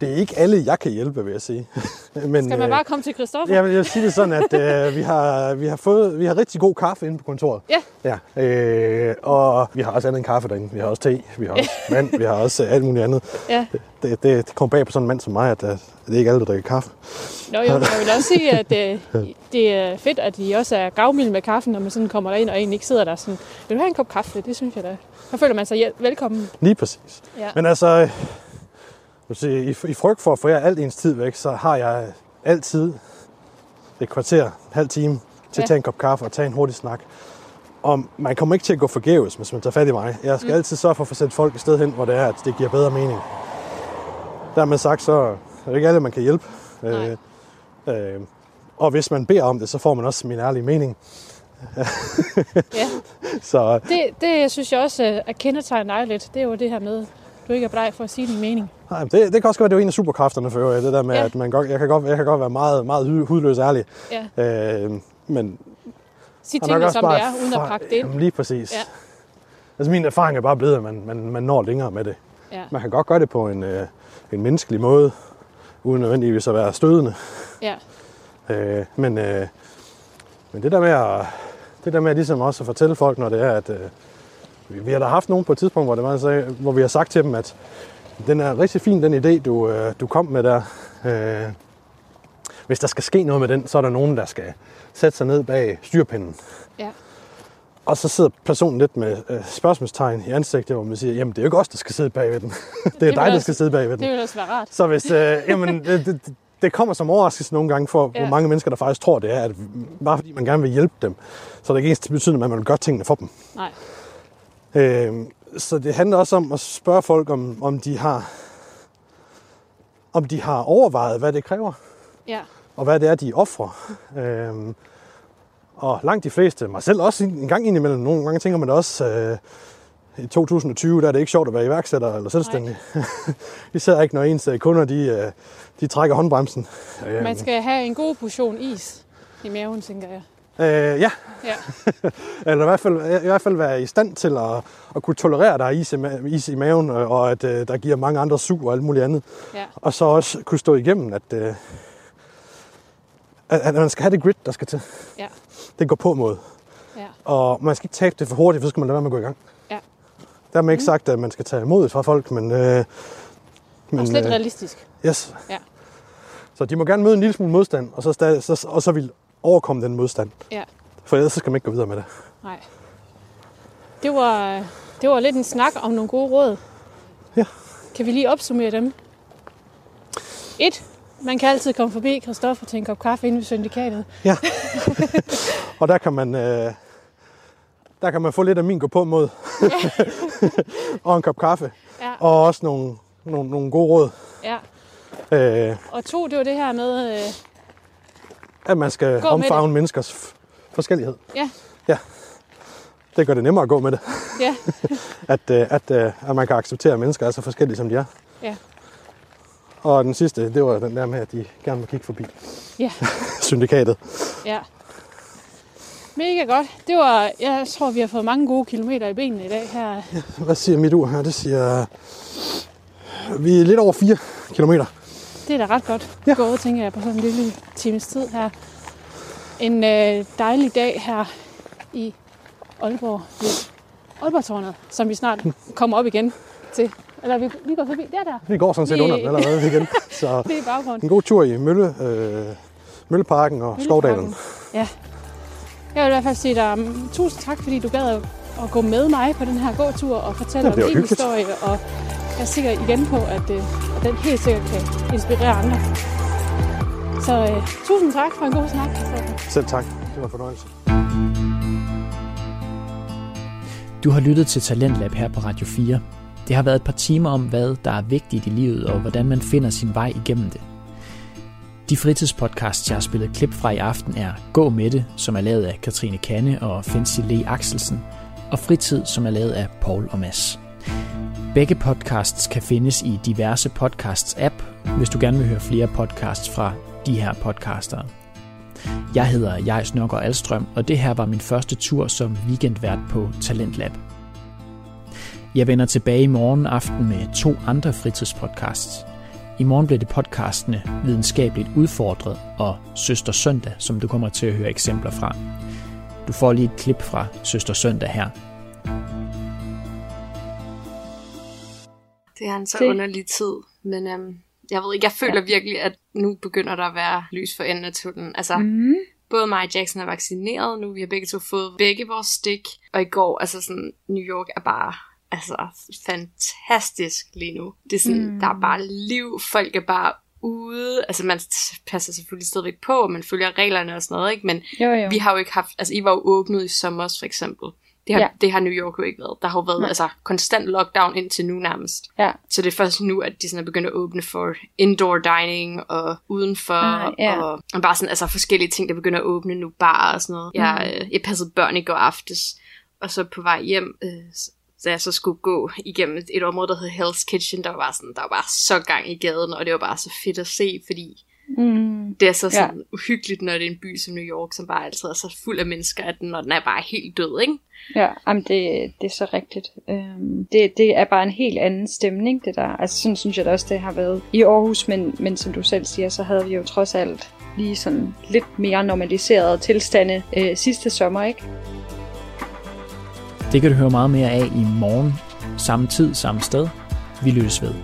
det er ikke alle, jeg kan hjælpe, vil jeg sige. Men, Skal man bare komme til Christoffer? Jeg vil, jeg vil sige det sådan, at øh, vi, har, vi, har fået, vi har rigtig god kaffe inde på kontoret. Ja. ja øh, og vi har også andet end kaffe derinde. Vi har også te, vi har også vand, vi har også øh, alt muligt andet. Ja. Det, det, det kommer bag på sådan en mand som mig, at, øh, det er ikke alle, der drikker kaffe. Nå jo, jeg vil også sige, at øh, det er fedt, at I også er gavmilde med kaffen, når man sådan kommer derind, og egentlig ikke sidder der sådan, vil du have en kop kaffe? Det synes jeg da. Så føler man sig velkommen. Lige præcis. Ja. Men altså, øh, sige, i, i frygt for at jer alt ens tid væk, så har jeg altid et kvarter, en halv time til Ja. at tage en kop kaffe og tage en hurtig snak. Og man kommer ikke til at gå forgæves, hvis man tager fat i mig. Jeg skal mm. altid sørge for at få sat folk et sted hen, hvor det er, at det giver bedre mening. Dermed sagt, så er det ikke alle, man kan hjælpe. Nej. Øh, øh, og hvis man beder om det, så får man også min ærlige mening. Ja. Så Det, det synes jeg også øh, er kendetegnet dig lidt. Det er jo det her med, du ikke er bleg for at sige din mening. Nej, det, det kan også godt være, det er en af superkræfterne for øvrigt, det der med, Ja. at man godt, jeg, kan godt, jeg kan godt være meget, meget hu- hudløs ærlig. Ja. Øh, men Sig tingene, som bare det er, uden at pakke det ind. Jamen, lige præcis. Ja. Altså min erfaring er bare blevet, at man, man, man når længere med det. Ja. Man kan godt gøre det på en, øh, en menneskelig måde, uden nødvendigvis at være stødende. Ja. Øh, men, øh, men det der med at, det der med ligesom også at fortælle folk, når det er, at øh, vi, har da haft nogen på et tidspunkt, hvor, det var, hvor vi har sagt til dem, at den er rigtig fin, den idé, du, øh, du kom med der. Øh, hvis der skal ske noget med den, så er der nogen, der skal sætte sig ned bag styrpinden. Ja. Og så sidder personen lidt med øh, spørgsmålstegn i ansigtet, hvor man siger, jamen det er jo ikke os, der skal sidde bag ved den. det er vil dig, der også- skal sidde bag ved den. Det vil også være rart. Så hvis, øh, jamen, det, det, det kommer som overraskelse nogle gange for, Ja. hvor mange mennesker, der faktisk tror, det er, at bare fordi man gerne vil hjælpe dem, så er det ikke ens betydende, at man vil gøre tingene for dem. Nej. Øh, så det handler også om at spørge folk, om, om de har om de har overvejet, hvad det kræver, Ja. og hvad det er, de offrer. Øh, og langt de fleste, mig selv også en gang indimellem, nogle gange tænker man det også, øh, i 2020, der er det ikke sjovt at være iværksætter eller selvstændig. Især ikke, når ens øh, kunder, de, øh, de trækker håndbremsen. Man skal have en god portion is i maven, tænker jeg. Øh, ja, Ja. eller i hvert, fald, i hvert fald være i stand til at, at kunne tolerere, at der er is i, ma- is i maven, øh, og at øh, der giver mange andre sug og alt muligt andet. Ja. Og så også kunne stå igennem, at, øh, at, at man skal have det grit, der skal til. Ja. Det går på mod. Ja. Og man skal ikke tabe det for hurtigt, for så skal man lade være med at gå i gang. Ja. Der har ikke sagt, at man skal tage modet fra folk, men... Øh, men Også lidt øh, realistisk. yes. Ja. Så de må gerne møde en lille smule modstand, og så, stadig, så, og så vil overkomme den modstand. Ja. For ellers så skal man ikke gå videre med det. Nej. Det var, det var lidt en snak om nogle gode råd. Ja. Kan vi lige opsummere dem? Et. Man kan altid komme forbi Christoffer til en kop kaffe inde ved syndikatet. Ja. og der kan man... Øh, der kan man få lidt af min gå på mod. og en kop kaffe. Ja. Og også nogle, nogle, nogle gode råd. Ja. Øh, Og to, det var det her med, øh, at man skal Gå omfavne menneskers forskellighed. Ja. Ja. Det gør det nemmere at gå med det. ja, At, øh, at, øh, at man kan acceptere, at mennesker er så forskellige, som de er. Ja. Og den sidste, det var den der med, at de gerne må kigge forbi ja, syndikatet. ja. Mega godt. Det var, jeg tror, vi har fået mange gode kilometer i benene i dag her. Hvad siger mit ur her? Det siger... Vi er lidt over 4 kilometer. Det er da ret godt Ja. gået, tænker jeg, på sådan en lille times tid her. En øh, dejlig dag her i Aalborg, ved Aalborg-tårnet, som vi snart kommer op igen til. Eller vi, vi går forbi, der der, Vi går sådan set Vi- under den allerede igen. Så det er baggrunden. en god tur i Mølle, øh, Mølleparken og Skovdalen. Ja. Jeg vil i hvert fald sige dig um, tusind tak, fordi du gad at, at gå med mig på den her gåtur og fortælle Ja, om din historie. Og jeg er sikker igen på, at, øh, at den helt sikkert kan inspirere andre. Så øh, tusind tak for en god snak. Selv tak. Det var en fornøjelse. Du har lyttet til Talentlab her på Radio 4. Det har været et par timer om, hvad der er vigtigt i livet, og hvordan man finder sin vej igennem det. De fritidspodcasts, jeg har spillet klip fra i aften, er Gå med det, som er lavet af Katrine Kanne og Fancy Le Axelsen, og Fritid, som er lavet af Paul og Mads. Begge podcasts kan findes i diverse podcasts-app, hvis du gerne vil høre flere podcasts fra de her podcastere. Jeg hedder Jais Nørgaard Alstrøm, og det her var min første tur som weekendvært på Talentlab. Jeg vender tilbage i morgen aften med to andre fritidspodcasts. I morgen bliver det podcastene Videnskabeligt Udfordret og Søster Søndag, som du kommer til at høre eksempler fra. Du får lige et klip fra Søster Søndag her. Det er en så Det- underlig tid, men øhm, jeg ved ikke, jeg føler ja. virkelig, at nu begynder der at være lys for enden af tunnelen. Altså, mm. både mig og Jackson er vaccineret nu, vi har begge to fået begge vores stik, og i går, altså sådan, New York er bare altså, fantastisk lige nu. Det er sådan, mm. der er bare liv, folk er bare ude, altså man passer selvfølgelig stadigvæk på, og man følger reglerne og sådan noget, ikke? men Jo, jo. vi har jo ikke haft, altså I var jo åbnet i sommer for eksempel. Det har, ja. Det har New York jo ikke været. Der har jo været Nej. altså, konstant lockdown indtil nu nærmest. Ja. Så det er først nu, at de sådan er begyndt at åbne for indoor dining og udenfor, Ah, ja. og, og bare sådan altså forskellige ting, der begynder at åbne nu, bare og sådan noget. Mm. Jeg, øh, jeg passede børn i går aftes, og så på vej hjem, øh, så jeg så skulle gå igennem et, et område, der hed Hell's Kitchen, der var sådan, der var bare så gang i gaden, og det var bare så fedt at se, fordi Mm. Det er så sådan ja. uhyggeligt, når det er en by som New York, som bare altid er så fuld af mennesker, at når den er bare helt død, ikke? Ja, jamen det, det er så rigtigt. Øhm, det, det er bare en helt anden stemning, det der. Altså sådan synes jeg da også, det har været i Aarhus, men, men som du selv siger, så havde vi jo trods alt lige sådan lidt mere normaliserede tilstande øh, sidste sommer, ikke? Det kan du høre meget mere af i morgen, samme tid, samme sted. Vi lyttes ved.